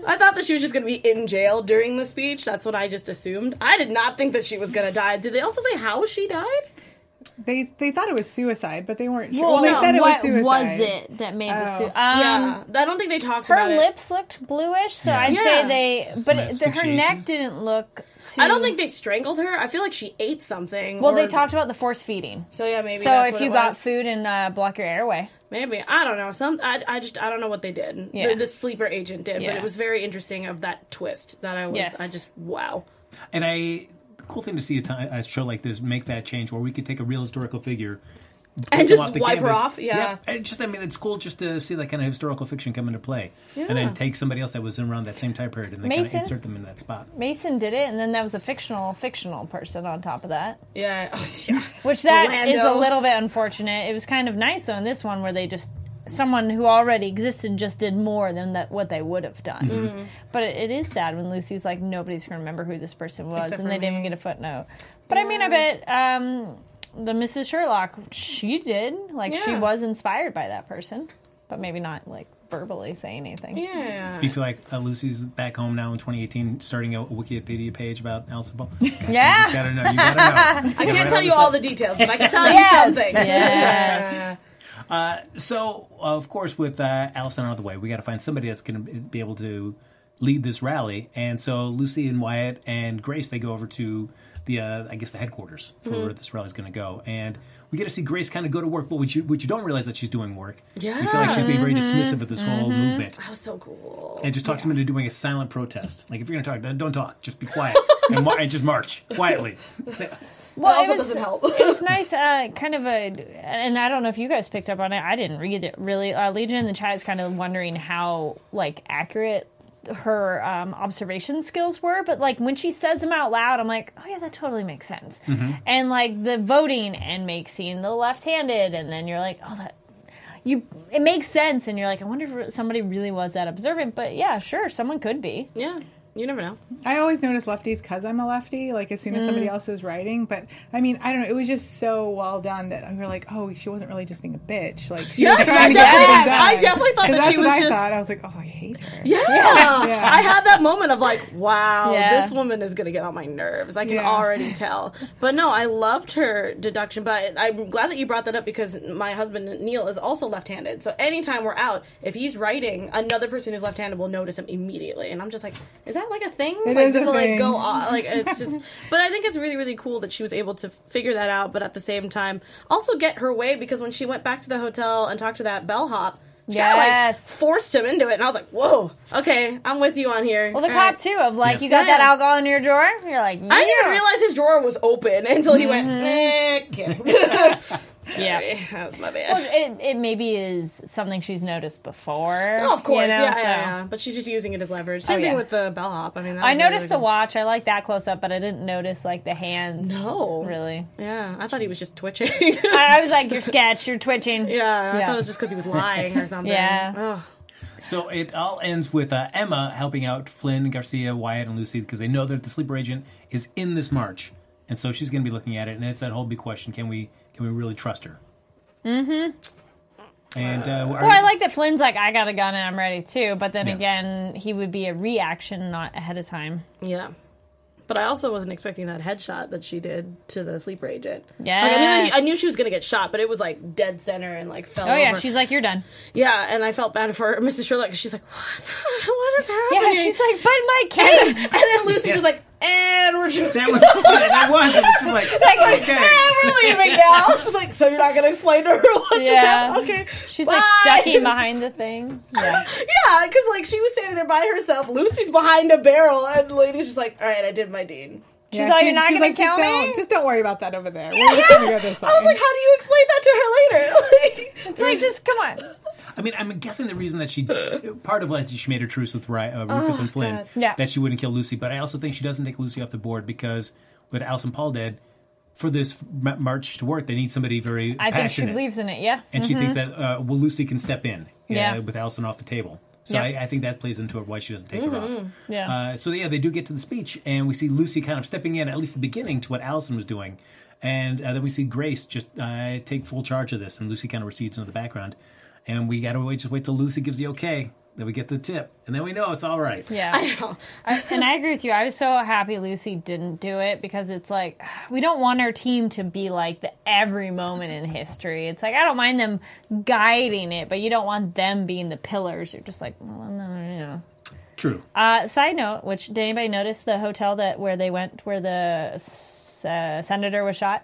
I thought that she was just going to be in jail during the speech. That's what I just assumed. I did not think that she was going to die. Did they also say how she died? They they thought it was suicide, but they weren't sure. Well, Well, they no, said it was suicide. was it that made the Oh. suit? Um, yeah, I don't think they talked Her about it. lips looked bluish, so Yeah. I'd Yeah. say they. But it, her neck didn't look. Too, I don't think they strangled her. I feel like she ate something. Well, or- they talked about the force feeding. So yeah, maybe. so that's if what you it got was. food and uh, block your airway, Maybe I don't know. Some I, I just I don't know what they did. Yeah. The, the sleeper agent did, but it was very interesting of that twist that I was. Yes. I just wow. And I, cool thing to see a, ti- a show like this make that change where we could take a real historical figure And just off the wipe her off, yeah. And just I mean, it's cool just to see that kind of historical fiction come into play, and then take somebody else that was in around that same time period and then kind of insert them in that spot. Mason did it, and then that was a fictional fictional person on top of that. Yeah, oh, <laughs> yeah. Which that is Orlando. a little bit unfortunate. It was kind of nice though in this one where they just someone who already existed just did more than that what they would have done. Mm-hmm. Mhm. But it, it is sad when Lucy's like nobody's gonna remember who this person was, Except and for they didn't even get a footnote. But I mean, I bet um, the Mrs. Sherlock she did like she was inspired by that person, but maybe not like verbally say anything. Yeah. Do you feel like uh, Lucy's back home now in 2018, starting a Wikipedia page about Alison Ball? <laughs> Guys, Yeah. you gotta know. You gotta know. <laughs> I can't tell you all the details, but I can tell Yes. you something. Yes. Yeah. <laughs> Uh, so, of course, with uh, Allison out of the way, we got to find somebody that's going to be able to lead this rally. And so, Lucy and Wyatt and Grace they go over to the, uh, I guess, the headquarters for where Mhm. this rally is going to go. And we get to see Grace kind of go to work, but what you, what you don't realize that she's doing work. Yeah. You feel like she's being very dismissive of this whole Mhm. movement. That was so cool. And just talks them into doing a silent protest. Like if you're going to talk, don't talk. Just be quiet and, mar- and just march quietly. Well, it was, doesn't help. it was nice, uh, kind of a, and I don't know if you guys picked up on it. I didn't read it really. Uh, Legion in the chat is kind of wondering how like accurate her um, observation skills were, but like when she says them out loud, I'm like, oh yeah, that totally makes sense. And like the voting and make seeing the left-handed, and then you're like, oh that. You, it makes sense, and you're like, I wonder if somebody really was that observant. But yeah, sure, someone could be. Yeah, you never know. I always notice lefties because I'm a lefty. Like as soon as somebody Mm. else is writing, but I mean, I don't know. It was just so well done that we were like, oh, she wasn't really just being a bitch. Like she Yeah, was trying to I get definitely- things done. I definitely thought that she was I just- thought. I was like, oh, I hate her. Yeah. Yeah. I had that moment of like, wow, Yeah. this woman is gonna get on my nerves. I can Yeah. already tell. But no, I loved her deduction. But I'm glad that you brought that up because my husband Neil is also left-handed. So anytime we're out, if he's writing, another person who's left-handed will notice him immediately. And I'm just like, is that like a thing? It like, is does a it like thing. go on? Like it's just. <laughs> but I think it's really really cool that she was able to figure that out. But at the same time, also get her way because when she went back to the hotel and talked to that bellhop. She kinda, like forced him into it, and I was like, "Whoa, okay, I'm with you on here." Well, the All cop right. too of like Yeah. you got Yeah. that alcohol in your drawer. You're like, I didn't even realize his drawer was open <laughs> until he went. Mhm. Eh, kidding. <laughs> Yeah. Sorry, <laughs> that was my Well, bad. it, it maybe is something she's noticed before. Oh, of course, you know, yeah, so- yeah, yeah. But she's just using it as leverage. Same Oh, thing yeah. with the bellhop. I mean, that I noticed really the watch. I like that close up, but I didn't notice like the hands. No. really. Yeah, I thought he was just twitching. <laughs> I, I was like, you're <laughs> sketched. You're twitching. yeah, I Yeah. thought it was just because he was lying or something. Yeah. Ugh. So it all ends with uh, Emma helping out Flynn, Garcia, Wyatt, and Lucy because they know that the sleeper agent is in this march, and so she's going to be looking at it. And it's that whole big question: Can we can we really trust her? Mm-hmm. And uh, are- Well, I like that Flynn's like, I got a gun and I'm ready too. But then Yeah. again, he would be a reaction, not ahead of time. Yeah. But I also wasn't expecting that headshot that she did to the sleeper agent. Yes. Like, I, knew, I knew she was going to get shot, but it was like dead center and like fell Oh yeah, over. she's like, you're done. Yeah, and I felt bad for Mrs. Sherlock 'cause she's like, what? the- <laughs> what is happening? Yeah, happening? she's like, but my and, case. and then Lucy's just like, and we're just that gonna <laughs> was go. that was it. She's like, It's like, okay. "Eh, we're leaving now. <laughs> She's like, so you're not going to explain to her what just Yeah. happened? Okay. She's bye." like ducking behind the thing. <laughs> Yeah. Yeah, because like she was standing there by herself. Lucy's behind a barrel, and the lady's just like, all right, I did my deed. She's like, "You're not gonna like, kill just me?" Don't, just don't worry about that over there. We're just gonna go this way. I was like, how do you explain that to her later? Like, It's like, just come on. I mean, I'm guessing the reason that she <laughs> part of why she made her truce with Ry, uh, Rufus Oh, and Flynn Yeah. that she wouldn't kill Lucy, but I also think she doesn't take Lucy off the board because with Alison Paul dead, for this m- march to work, they need somebody very I think she passionate. believes in it. Yeah. and she Mhm. thinks that uh, well, Lucy can step in, uh, Yeah. with Allison off the table. So Yeah. I, I think that plays into it why she doesn't take her off. Mhm. Yeah. Uh, so yeah, they do get to the speech, and we see Lucy kind of stepping in, at least the beginning, to what Allison was doing, and uh, then we see Grace just uh, take full charge of this, and Lucy kind of recedes into the background, and we got to wait, just wait till Lucy gives the okay, then we get the tip, and then we know it's all right. Yeah. I know. <laughs> I, and I agree with you. I was so happy Lucy didn't do it because it's like we don't want our team to be like the every moment in history. It's like I don't mind them guiding it, but you don't want them being the pillars. You're just like, well, no, no, no. True. Uh, side note, which did anybody notice the hotel that where they went where the uh, senator was shot?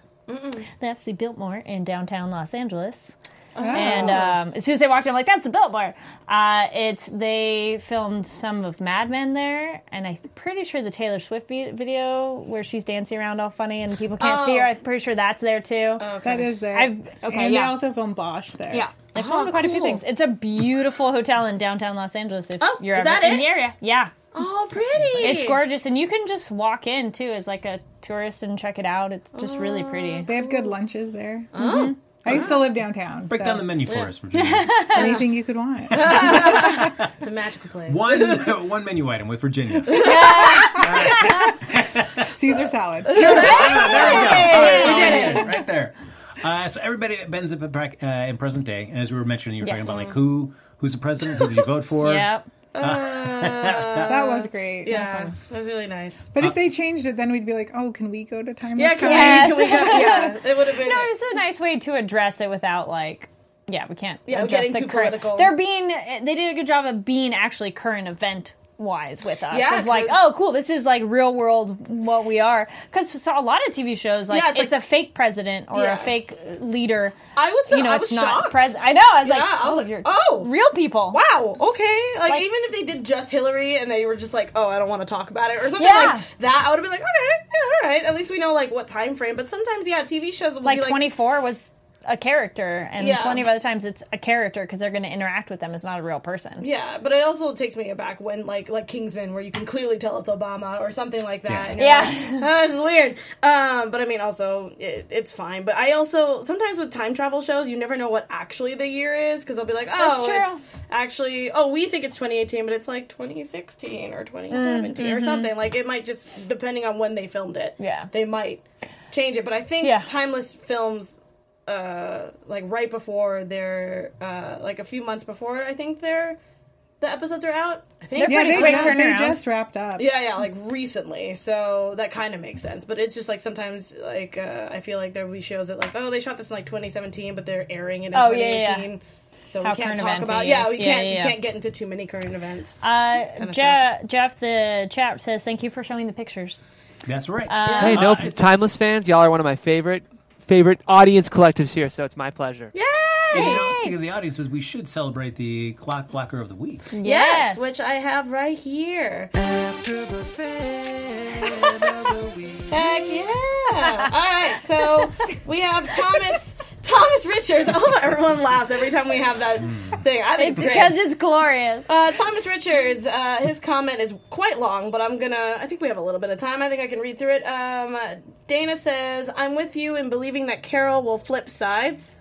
That's the Biltmore in downtown Los Angeles. And um, as soon as they walked in, I'm like, "That's the Biltmore." Uh, it's they filmed some of Mad Men there, and I'm pretty sure the Taylor Swift video where she's dancing around all funny and people can't see her. Oh. I'm pretty sure that's there too. Oh that is there. I've- okay, and yeah. they also filmed Bosch there. Yeah, they Oh, filmed quite a few things. It's a beautiful hotel in downtown Los Angeles. If Oh, you're is ever that in it? the area, yeah. Oh, pretty. It's gorgeous, and you can just walk in too as like a tourist and check it out. It's just really pretty. They have good lunches there. Oh. I used to live downtown. Break so down the menu for us, Virginia. <laughs> Anything you could want. <laughs> It's a magical place. one <laughs> one menu item with Virginia. Caesar salad. there we go. All right, that's all needed, right there. Uh, so everybody ends up in, prac- uh, in present day, and as we were mentioning, you were Yes. talking about like who who's the president, who did you vote for? Yep. Uh, <laughs> that was great. That was Yeah, fun. that was really nice. But if uh, they changed it, then we'd be like, oh, can we go to time? Yeah, can Yes. we? Can we go, <laughs> yeah, it would have been. No, it's a nice way to address it without like. Yeah, we can't. Yeah, address getting the too current- political. They're being. They did a good job of being actually current event wise with us. Yeah, of like, oh, cool, this is like real world what we are. Because so a lot of TV shows, like, Yeah, it's, it's like- a fake president or Yeah. a fake leader. I was so, you know, I it's was not shocked. pres. I know. I was like, I was oh, like, oh. real people. Wow. Okay. Like, Like- even if they did just Hillary and they were just like, "Oh, I don't want to talk about it" or something like that, I would have been like, "Okay, yeah, all right." At least we know like what time frame. But sometimes, yeah, TV shows will Like be like twenty four was a character, and Yeah. plenty of other times it's a character because they're going to interact with them. It's not a real person. Yeah, but it also takes me aback when like like Kingsman, where you can clearly tell it's Obama or something like that. Yeah. And Yeah. like, "Ah, this is weird. Um, but I mean, also it, it's fine. But I also sometimes with time travel shows, you never know what actually the year is because they'll be like, oh, true. it's actually oh we think it's 2018, but it's like 2016 or 2017 or something. Like it might just depending on when they filmed it. Yeah. they might change it. But I think Yeah. timeless films uh like right before they're uh like a few months before I think they're the episodes are out. I think They're Yeah, pretty they, quick just, they just wrapped up. yeah, yeah, like recently. So that kind of makes sense. But it's just like sometimes like uh, I feel like there will be shows that like oh they shot this in like 2017 but they're airing it in Oh, yeah, yeah, 2018. So How we can't talk about it yeah we Yeah, can't yeah, we can't get into too many current events. Uh, of Jeff, Jeff, the chat says thank you for showing the pictures. That's right. Uh, Hey, no Uh, timeless fans. Y'all are one of my favorite favorite audience collectives here, so it's my pleasure. Yay! And you know, speaking of the audiences, we should celebrate the Clock Blocker of the Week. Yes, which I have right here. after the fest <laughs> Heck yeah! All right, so we have Thomas Thomas Richards. I love how everyone laughs every time we have that thing. I think It's it's because it's glorious. Uh, Thomas Richards, uh, his comment is quite long, but I'm gonna. I think we have a little bit of time. I think I can read through it. Um, Dana says, "I'm with you in believing that Carol will flip sides."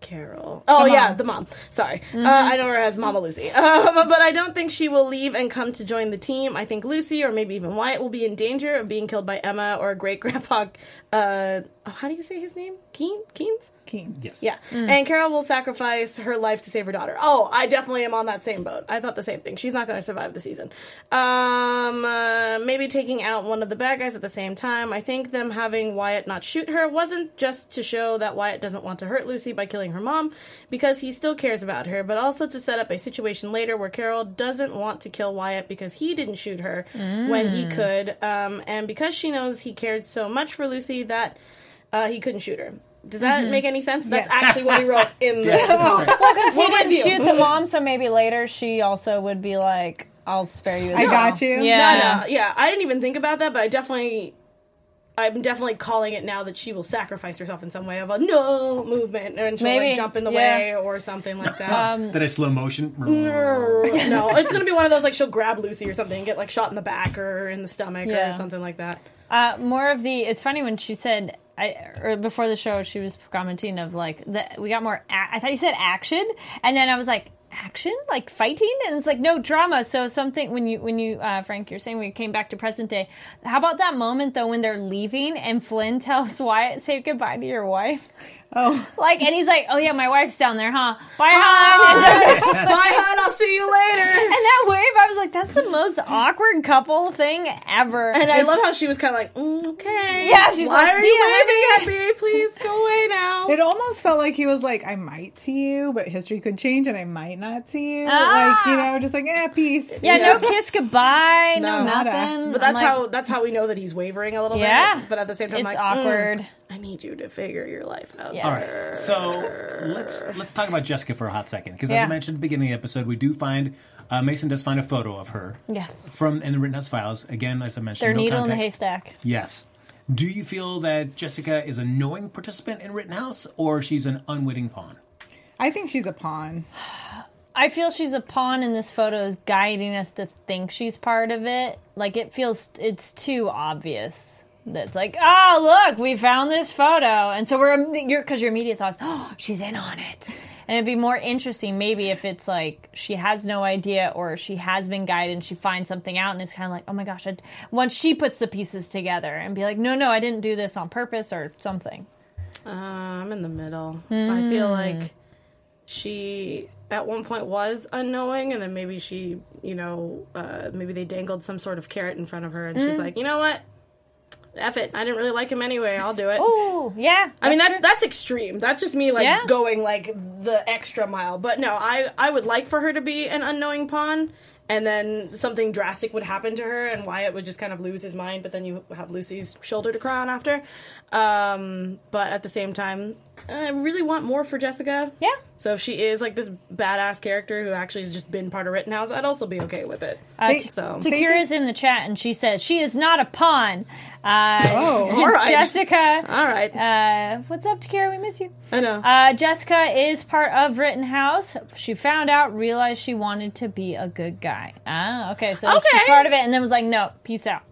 Carol. Oh The yeah, the mom. Sorry, Mhm. uh, I know her as Mama Lucy. <laughs> Um, but I don't think she will leave and come to join the team. I think Lucy or maybe even Wyatt will be in danger of being killed by Emma or great grandpa. Uh, how do you say his name? Keen? Keens? Keen. Yes. Yeah. Mm. And Carol will sacrifice her life to save her daughter. Oh, I definitely am on that same boat. I thought the same thing. She's not going to survive the season. Um, uh, maybe taking out one of the bad guys at the same time. I think them having Wyatt not shoot her wasn't just to show that Wyatt doesn't want to hurt Lucy by killing her mom, because he still cares about her, but also to set up a situation later where Carol doesn't want to kill Wyatt because he didn't shoot her when he Mm. could, um, and because she knows he cared so much for Lucy that uh, he couldn't shoot her. Does that Mhm. make any sense? That's Yeah. actually what he wrote <laughs> in the. Well, because he didn't you. shoot the mom, so maybe later she also would be like, "I'll spare you." as I well." got you. Yeah, No, no, yeah. I didn't even think about that, but I definitely, I'm definitely calling it now that she will sacrifice herself in some way of a no movement, and she'll Maybe, like jump in the yeah. way or something like that. Um, That is slow motion. no, it's gonna be one of those like she'll grab Lucy or something and get like shot in the back or in the stomach Yeah. or something like that. Uh, more of the. It's funny when she said, I or before the show, she was commenting of like that we got more. A- I thought you said action, and then I was like, action, like fighting, and it's like no drama. So something when you when you uh, Frank, you're saying we came back to present day. How about that moment though when they're leaving and Flynn <laughs> tells Wyatt, "Say goodbye to your wife." Oh, like, and he's like, "Oh yeah, my wife's down there, huh? Bye, Bye. hon." <laughs> Bye, hon. I'll see you later. And that wave, I was like, "That's the most awkward couple thing ever." And I love how she was kind of like, mm, okay. Yeah, she's Why like, are "See you ya, waving at me? Please go away now. It almost felt like he was like, I might see you, but history could change and I might not see you. Ah. Like, you know, just like, eh, peace. Yeah, no kiss goodbye, no, Nada. nothing. But that's like, how that's how we know that he's wavering a little Yeah. bit. But at the same time, It's like, awkward. mm, I need you to figure your life out. Yes. All right, so let's let's talk about Jessica for a hot second because as Yeah. I mentioned at the beginning of the episode, we do find uh, Mason does find a photo of her Yes. from in the Rittenhouse files. Again, as I mentioned, Their no needle in the context. haystack. Yes. Do you feel that Jessica is a knowing participant in Rittenhouse, or she's an unwitting pawn? I think she's a pawn. <sighs> I feel she's a pawn in this photo is guiding us to think she's part of it. Like it feels it's too obvious. That's like, oh look, we found this photo, and so we're you're because your immediate thoughts, oh, she's in on it, and it'd be more interesting maybe if it's like she has no idea or she has been guided and she finds something out and it's kind of like, oh my gosh, I, once she puts the pieces together and be like, no, no, I didn't do this on purpose or something. Uh, I'm in the middle. I feel Hmm. like she at one point was unknowing, and then maybe she, you know, uh, maybe they dangled some sort of carrot in front of her, and she's Mm. like, you know what? F it. I didn't really like him anyway. I'll do it. Oh, yeah. I mean, that's true. that's extreme. That's just me like Yeah. going like the extra mile. But no, I I would like for her to be an unknowing pawn, and then something drastic would happen to her, and Wyatt would just kind of lose his mind. But then you have Lucy's shoulder to cry on after. Um, but at the same time, I really want more for Jessica. Yeah. So if she is like this badass character who actually has just been part of Rittenhouse, I'd also be okay with it. Uh, T- so Takira's in the chat and she says she is not a pawn. Uh, Oh, <laughs> all right. Jessica. All right. Uh, what's up, Takira? We miss you. I know. Uh, Jessica is part of Rittenhouse. She found out, realized she wanted to be a good guy. Ah, okay. So she's Okay. part of it, and then was like, no, peace out.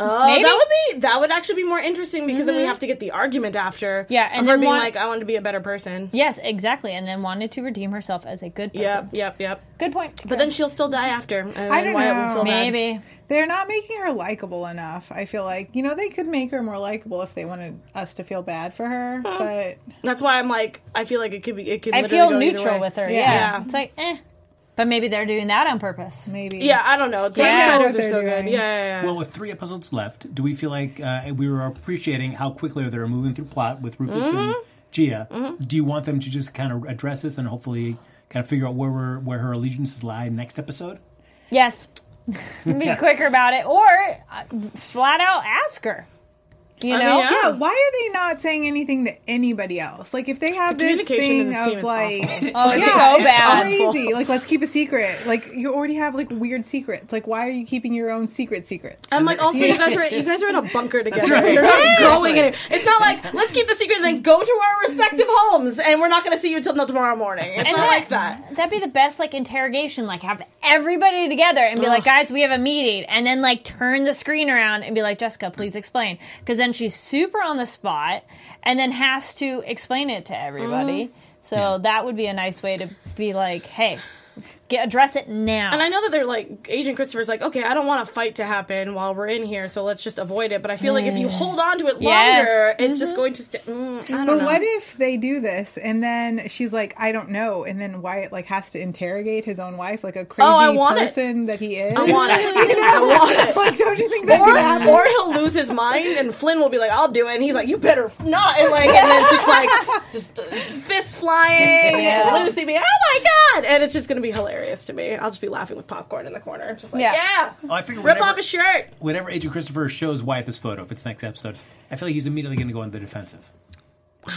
Oh, Maybe? that would be that would actually be more interesting because then we Mhm. have to get the argument after. Yeah, and and her then being one- like, "I want to be a better person." Yes, exactly. And then wanted to redeem herself as a good person. Yep, yep, yep. Good point. But then she'll still die after, and I don't Wyatt know. will feel bad. Maybe. They're not making her likable enough. I feel like, you know, they could make her more likable if they wanted us to feel bad for her, but That's why I'm like, I feel like it could be. It could. I feel go neutral with her. Yeah. Yeah. It's like, eh. But maybe they're doing that on purpose. Maybe. Yeah, I don't know. Time Yeah. fighters are so they're good. Yeah, yeah, yeah. Well, with three episodes left, do we feel like uh, we were appreciating how quickly they're moving through plot with Rufus and Mm-hmm. Jiya? Do you want them to just kind of address this and hopefully kind of figure out where we're, where her allegiances lie next episode? Yes. <laughs> Be quicker about it. Or uh, flat out ask her. You I know? mean, Yeah, why are they not saying anything to anybody else? Like if they have The this thing this of like. <laughs> Oh, it's yeah, so it's bad. crazy. Like let's keep a secret. Like you already have like weird secrets. Like why are you keeping your own secret secrets? I'm like, also, you guys are you guys are in a bunker together. right. You're not going anywhere. It's not like let's keep the secret and then go to our respective homes, and we're not going to see you until tomorrow morning. It's And not like that. That'd be the best like interrogation. Like have everybody together and be like, guys, we have a meeting, and then like turn the screen around and be like, Jessica, please explain, because then she's super on the spot, and then has to explain it to everybody. Mm-hmm. So that would be a nice way to be like, hey, get address it now. And I know that they're like Agent Christopher's like, okay, I don't want a fight to happen while we're in here, so let's just avoid it. But I feel like if you hold on to it Yes. longer, it's just going to. St- mm, I don't But know. what if they do this and then she's like, I don't know, and then Wyatt like has to interrogate his own wife like a crazy Oh, I want it. person that he is? I want it. <laughs> I want it. like, don't you think that could Or, happen? or he'll lose his mind, and Flynn will be like, "I'll do it," and he's like, "You better not!" And like, and then just like, just uh, fists flying, Yeah. Lucy being, "Oh my god!" And it's just gonna be hilarious to me. I'll just be laughing with popcorn in the corner, just like, Yeah. "Yeah, Oh, I figure rip whenever, off his shirt." whenever Agent Christopher shows Wyatt this photo, if it's next episode, I feel like he's immediately going to go on the defensive.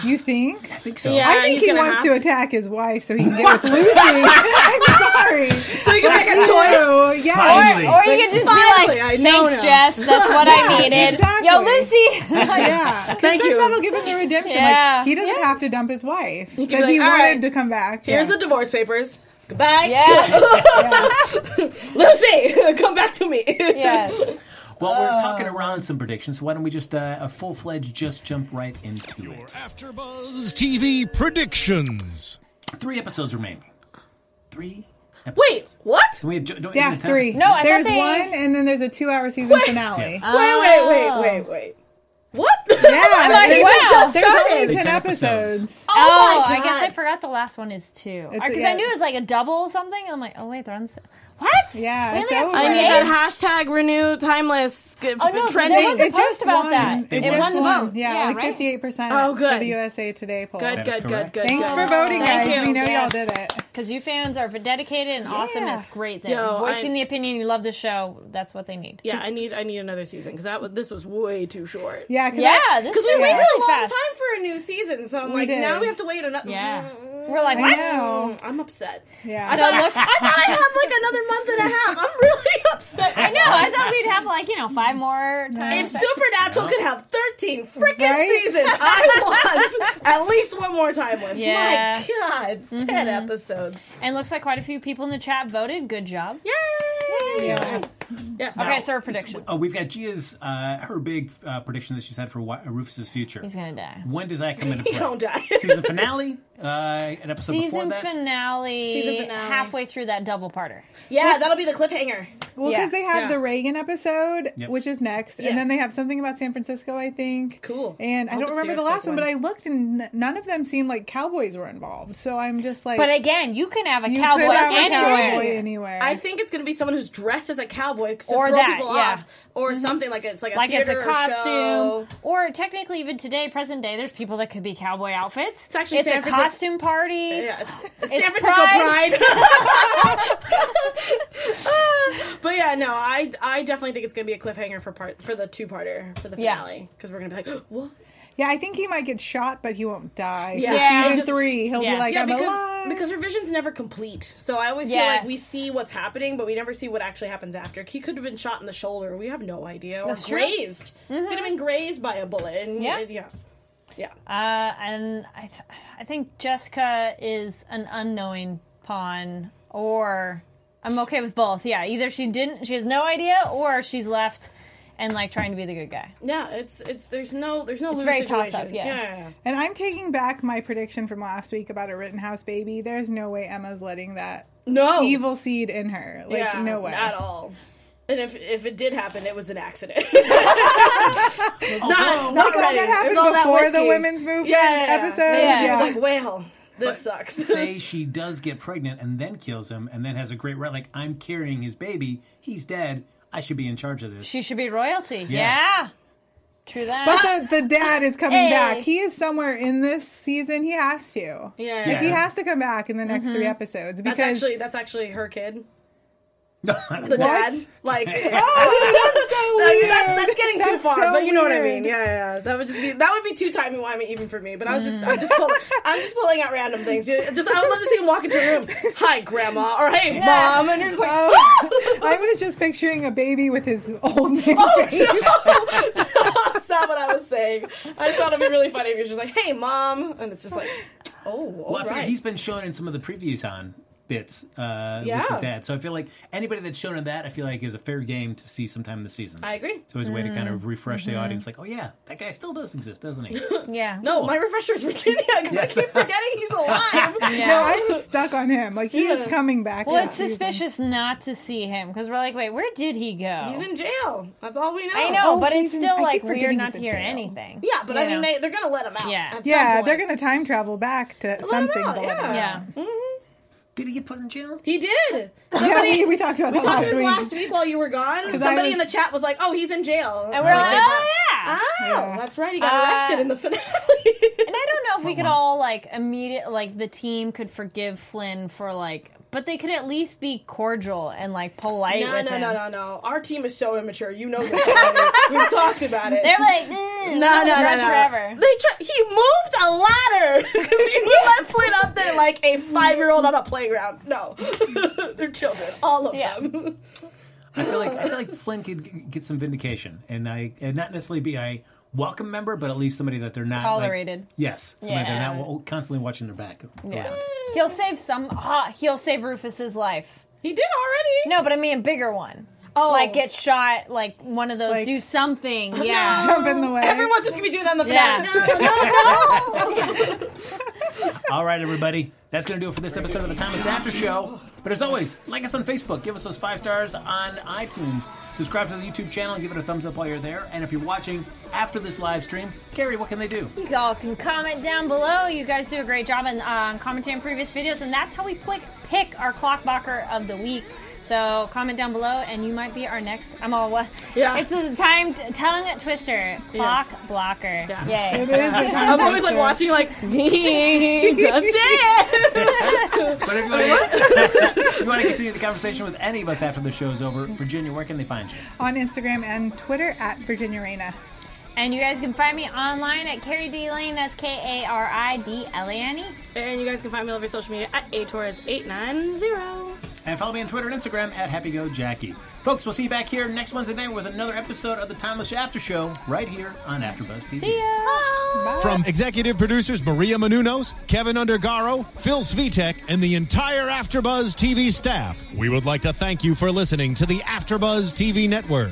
You think? I think so. Yeah. I think he wants to to. attack his wife so he can get with Lucy. <laughs> I'm sorry. So you can make a choice. Yeah. Finally. or you can just Finally, be I like, know "Thanks, now." Jess. That's what I <laughs> needed." exactly. Yo, Lucy. <laughs> yeah. Thank you. That'll give him the redemption. Yeah. Like he doesn't have to dump his wife. can That like, he wanted right, to come back. Here's yeah. the divorce papers. Goodbye, yeah. <laughs> Lucy. <laughs> <laughs> Come back to me. yeah. Well, we're Oh. talking around some predictions, so why don't we just uh, a full fledged just jump right into it? AfterBuzz TV predictions. Three episodes remaining. Three. Episodes. Wait, what? Do we have, jo- don't, Yeah, isn't it ten three. episodes? No, I there's thought they- one, and then there's a two-hour season finale. Yeah. Wait, wait, wait, wait, wait. What? Yeah, <laughs> like, there's, wow. just There's there's only only ten 10 episodes. episodes. Oh, Oh, my oh, I guess God. I forgot the last one is two. It's- Because yeah. I knew it was like a double something. I'm like, oh wait, they're on. S- what? Yeah, We it's over. I need that hashtag renew timeless. g- Oh no, trending. there was a It post just about won. that. It It, won. won the vote. Yeah, like right? fifty-eight percent. Oh, good. For the USA Today poll. Good, good, good, good. Thanks good. for voting, Thank guys. you. We know Yes. y'all did it. Because you fans are dedicated and awesome. Yeah. It's great that Yo, voicing I- the opinion. You love the show. That's what they need. Yeah, I need I need another season because that was, this was way too short. Yeah, cause Yeah, because we waited really a long fast. time for a new season, so I'm We like, did. now we have to wait another. Yeah. Mm, We're like, I what? know. I'm upset. Yeah. I, So thought it I, looks- I thought I had like another month and a half. I'm really <laughs> upset. I know. I thought we'd have like you know five more times. If Supernatural could have 13 freaking Right? seasons, I want <laughs> at least one more timeless. Yeah. My God, 10 mm-hmm. episodes. and looks like quite a few people in the chat voted. Good job. Yay! Yeah. <laughs> Yes. Okay, so our prediction. Oh, we've got Jiya's uh, her big uh, prediction that she's had for Wy- Rufus's future. He's gonna die. When does that come into <laughs> play? He don't die. <laughs> Season finale, uh, an episode before Season that. finale, Season finale. halfway through that double parter. Yeah, that'll be the cliffhanger. Well, because Yeah. they have Yeah. the Reagan episode, Yep. which is next, Yes. and then they have something about San Francisco, I think. Cool. And I Hope don't it's the remember the last one, one. but I looked, and n- none of them seemed like cowboys were involved. So I'm just like, But again, you can have a you cowboy could have a anywhere. cowboy anywhere. I think it's going to be someone who's dressed as a cowboy Or that, people yeah. off, or mm-hmm. something like it's like a Like it's a or costume, show. or technically even today, present day, there's people that could be cowboy outfits. It's actually it's San a costume party. Yeah, it's, it's, It's San Francisco Pride. Pride. <laughs> <laughs> but yeah, no, I I definitely think it's gonna be a cliffhanger for part for the two parter for the finale because we're gonna be like, <gasps> what? Yeah, I think he might get shot, but he won't die. Yeah. For Yeah. season Just- three, he'll Yes. be like, yeah, I'm because alive. because revision's never complete. So I always feel like we see what's happening, but we never see what actually happens after. He could have been shot in the shoulder. We have no idea, or That's true. Mm-hmm. grazed. Could have been grazed by a bullet. And, Yeah. yeah, yeah. Uh, and I, th- I think Jessica is an unknowing pawn, or I'm okay with both. Yeah, either she didn't, she has no idea, or she's left and like trying to be the good guy. Yeah, it's it's there's no there's no It's very situation. toss-up, yeah. yeah, yeah. and I'm taking back my prediction from last week about a Rittenhouse baby. There's no way Emma's letting that No evil seed in her. Like, yeah, no way. at all. And if if it did happen, it was an accident. <laughs> it's not, oh, not Like all ready. that happened It's all that before the women's movement yeah, yeah, yeah. episode. And She was like, "Well, this sucks." Say she does get pregnant and then kills him, and then has a great right. Like I'm carrying his baby. He's dead. I should be in charge of this. She should be royalty. Yeah, true that. But the, the dad is coming Hey. back. He is somewhere in this season. He has to. yeah, Like, he has to come back in the next three mm-hmm. episodes That's because actually that's actually her kid. <laughs> the dad. Like, <laughs> Oh, that's so <laughs> I mean, that's, weird. that's getting too far, so but you know what I mean. Yeah, yeah, yeah. That would just be that would be too timey wimey even for me. But I was just, I'm just pulling, mm. I'm just pulling out random things. You- Just, I would love to see him walk into a room. Hi, grandma, or hey, mom, and you're just like, Oh, ah! I was just picturing a baby with his old man Oh, face. <laughs> that's not what I was saying. I just thought it'd be really funny if he was just like, hey, mom, and it's just like, oh, all Well, I feel right. he's been shown in some of the previews on bits. Uh, Yeah. Lucy's dad. So I feel like anybody that's shown in that, I feel like is a fair game to see sometime in the season. I agree. It's always a way to kind of refresh the Mhm. audience. Like, oh yeah, that guy still does exist, doesn't he? <laughs> Yeah. No, my refresher is Virginia because I keep forgetting he's <laughs> alive. <laughs> No, I'm stuck on him. Like he Yeah. coming back. Well, this it's season. suspicious not to see him because we're like, wait, where did he go? He's in jail. That's all we know. I know, Oh, but it's still I keep like weird not to hear jail. anything. Yeah, but I You mean, know? they, they're gonna let him out. Yeah. at some Yeah, point. they're gonna time travel back to Let something. out, to let him yeah. out. Did he get put in jail? He did. Yeah, <laughs> we, we talked about We that talked last this week. last week while you were gone. Somebody was- in the chat was like, "Oh, he's in jail," And we're like, they oh yeah. Oh, Yeah. that's right. He got Uh, arrested in the finale. And I don't know if we could all like immediate like the team could forgive Flynn for like, but they could at least be cordial and like polite no, with no, him. no, no, no. Our team is so immature. You know this. <laughs> already. We've talked about it. They're like, mm, no, no, no, no. forever. They try- he moved a ladder <laughs> he <laughs> left Flynn up there like a five-year-old on a playground. No, they're children, all of Yeah. them. I feel like I feel like Flynn could get some vindication, and I and not necessarily be a welcome member, but at least somebody that they're not like- Tolerated. yes, somebody they're not constantly watching their back. Yeah, around. he'll save some. ah, he'll save Rufus's life. He did already. No, but I mean a bigger one. Oh. like get shot. Like one of those. Like- do something. <laughs> Yeah. Jump in the way. Everyone's just gonna be doing that in the Yeah. <laughs> No, no, no. <laughs> All right, everybody. That's going to do it for this episode of the Timeless After Show. But as always, like us on Facebook, give us those five stars on iTunes, subscribe to the YouTube channel, and give it a thumbs up while you're there. And if you're watching after this live stream, Kari, what can they do? You all can comment down below. You guys do a great job in um, commenting on previous videos, and that's how we pick, pick our clockblocker of the week. So comment down below, and you might be our next. I'm all what? Yeah. It's a time tongue twister clock blocker. Yeah. Yay! It is the time <laughs> I'm always like watching, like, <laughs> that's it. But if you, want to, if you want to continue the conversation with any of us after the show's over, Virginia, where can they find you? on Instagram and Twitter at Virginia Reina. And you guys can find me online at Kari D Lane. That's K A R I D L A N E. And you guys can find me all over social media at atorres890. And follow me on Twitter and Instagram at HappyGoJackie. Folks, we'll see you back here next Wednesday night with another episode of the Timeless After Show right here on AfterBuzz TV. See ya. From executive producers Maria Menounos, Kevin Undergaro, Phil Svitek, and the entire Afterbuzz TV staff, we would like to thank you for listening to the Afterbuzz TV network.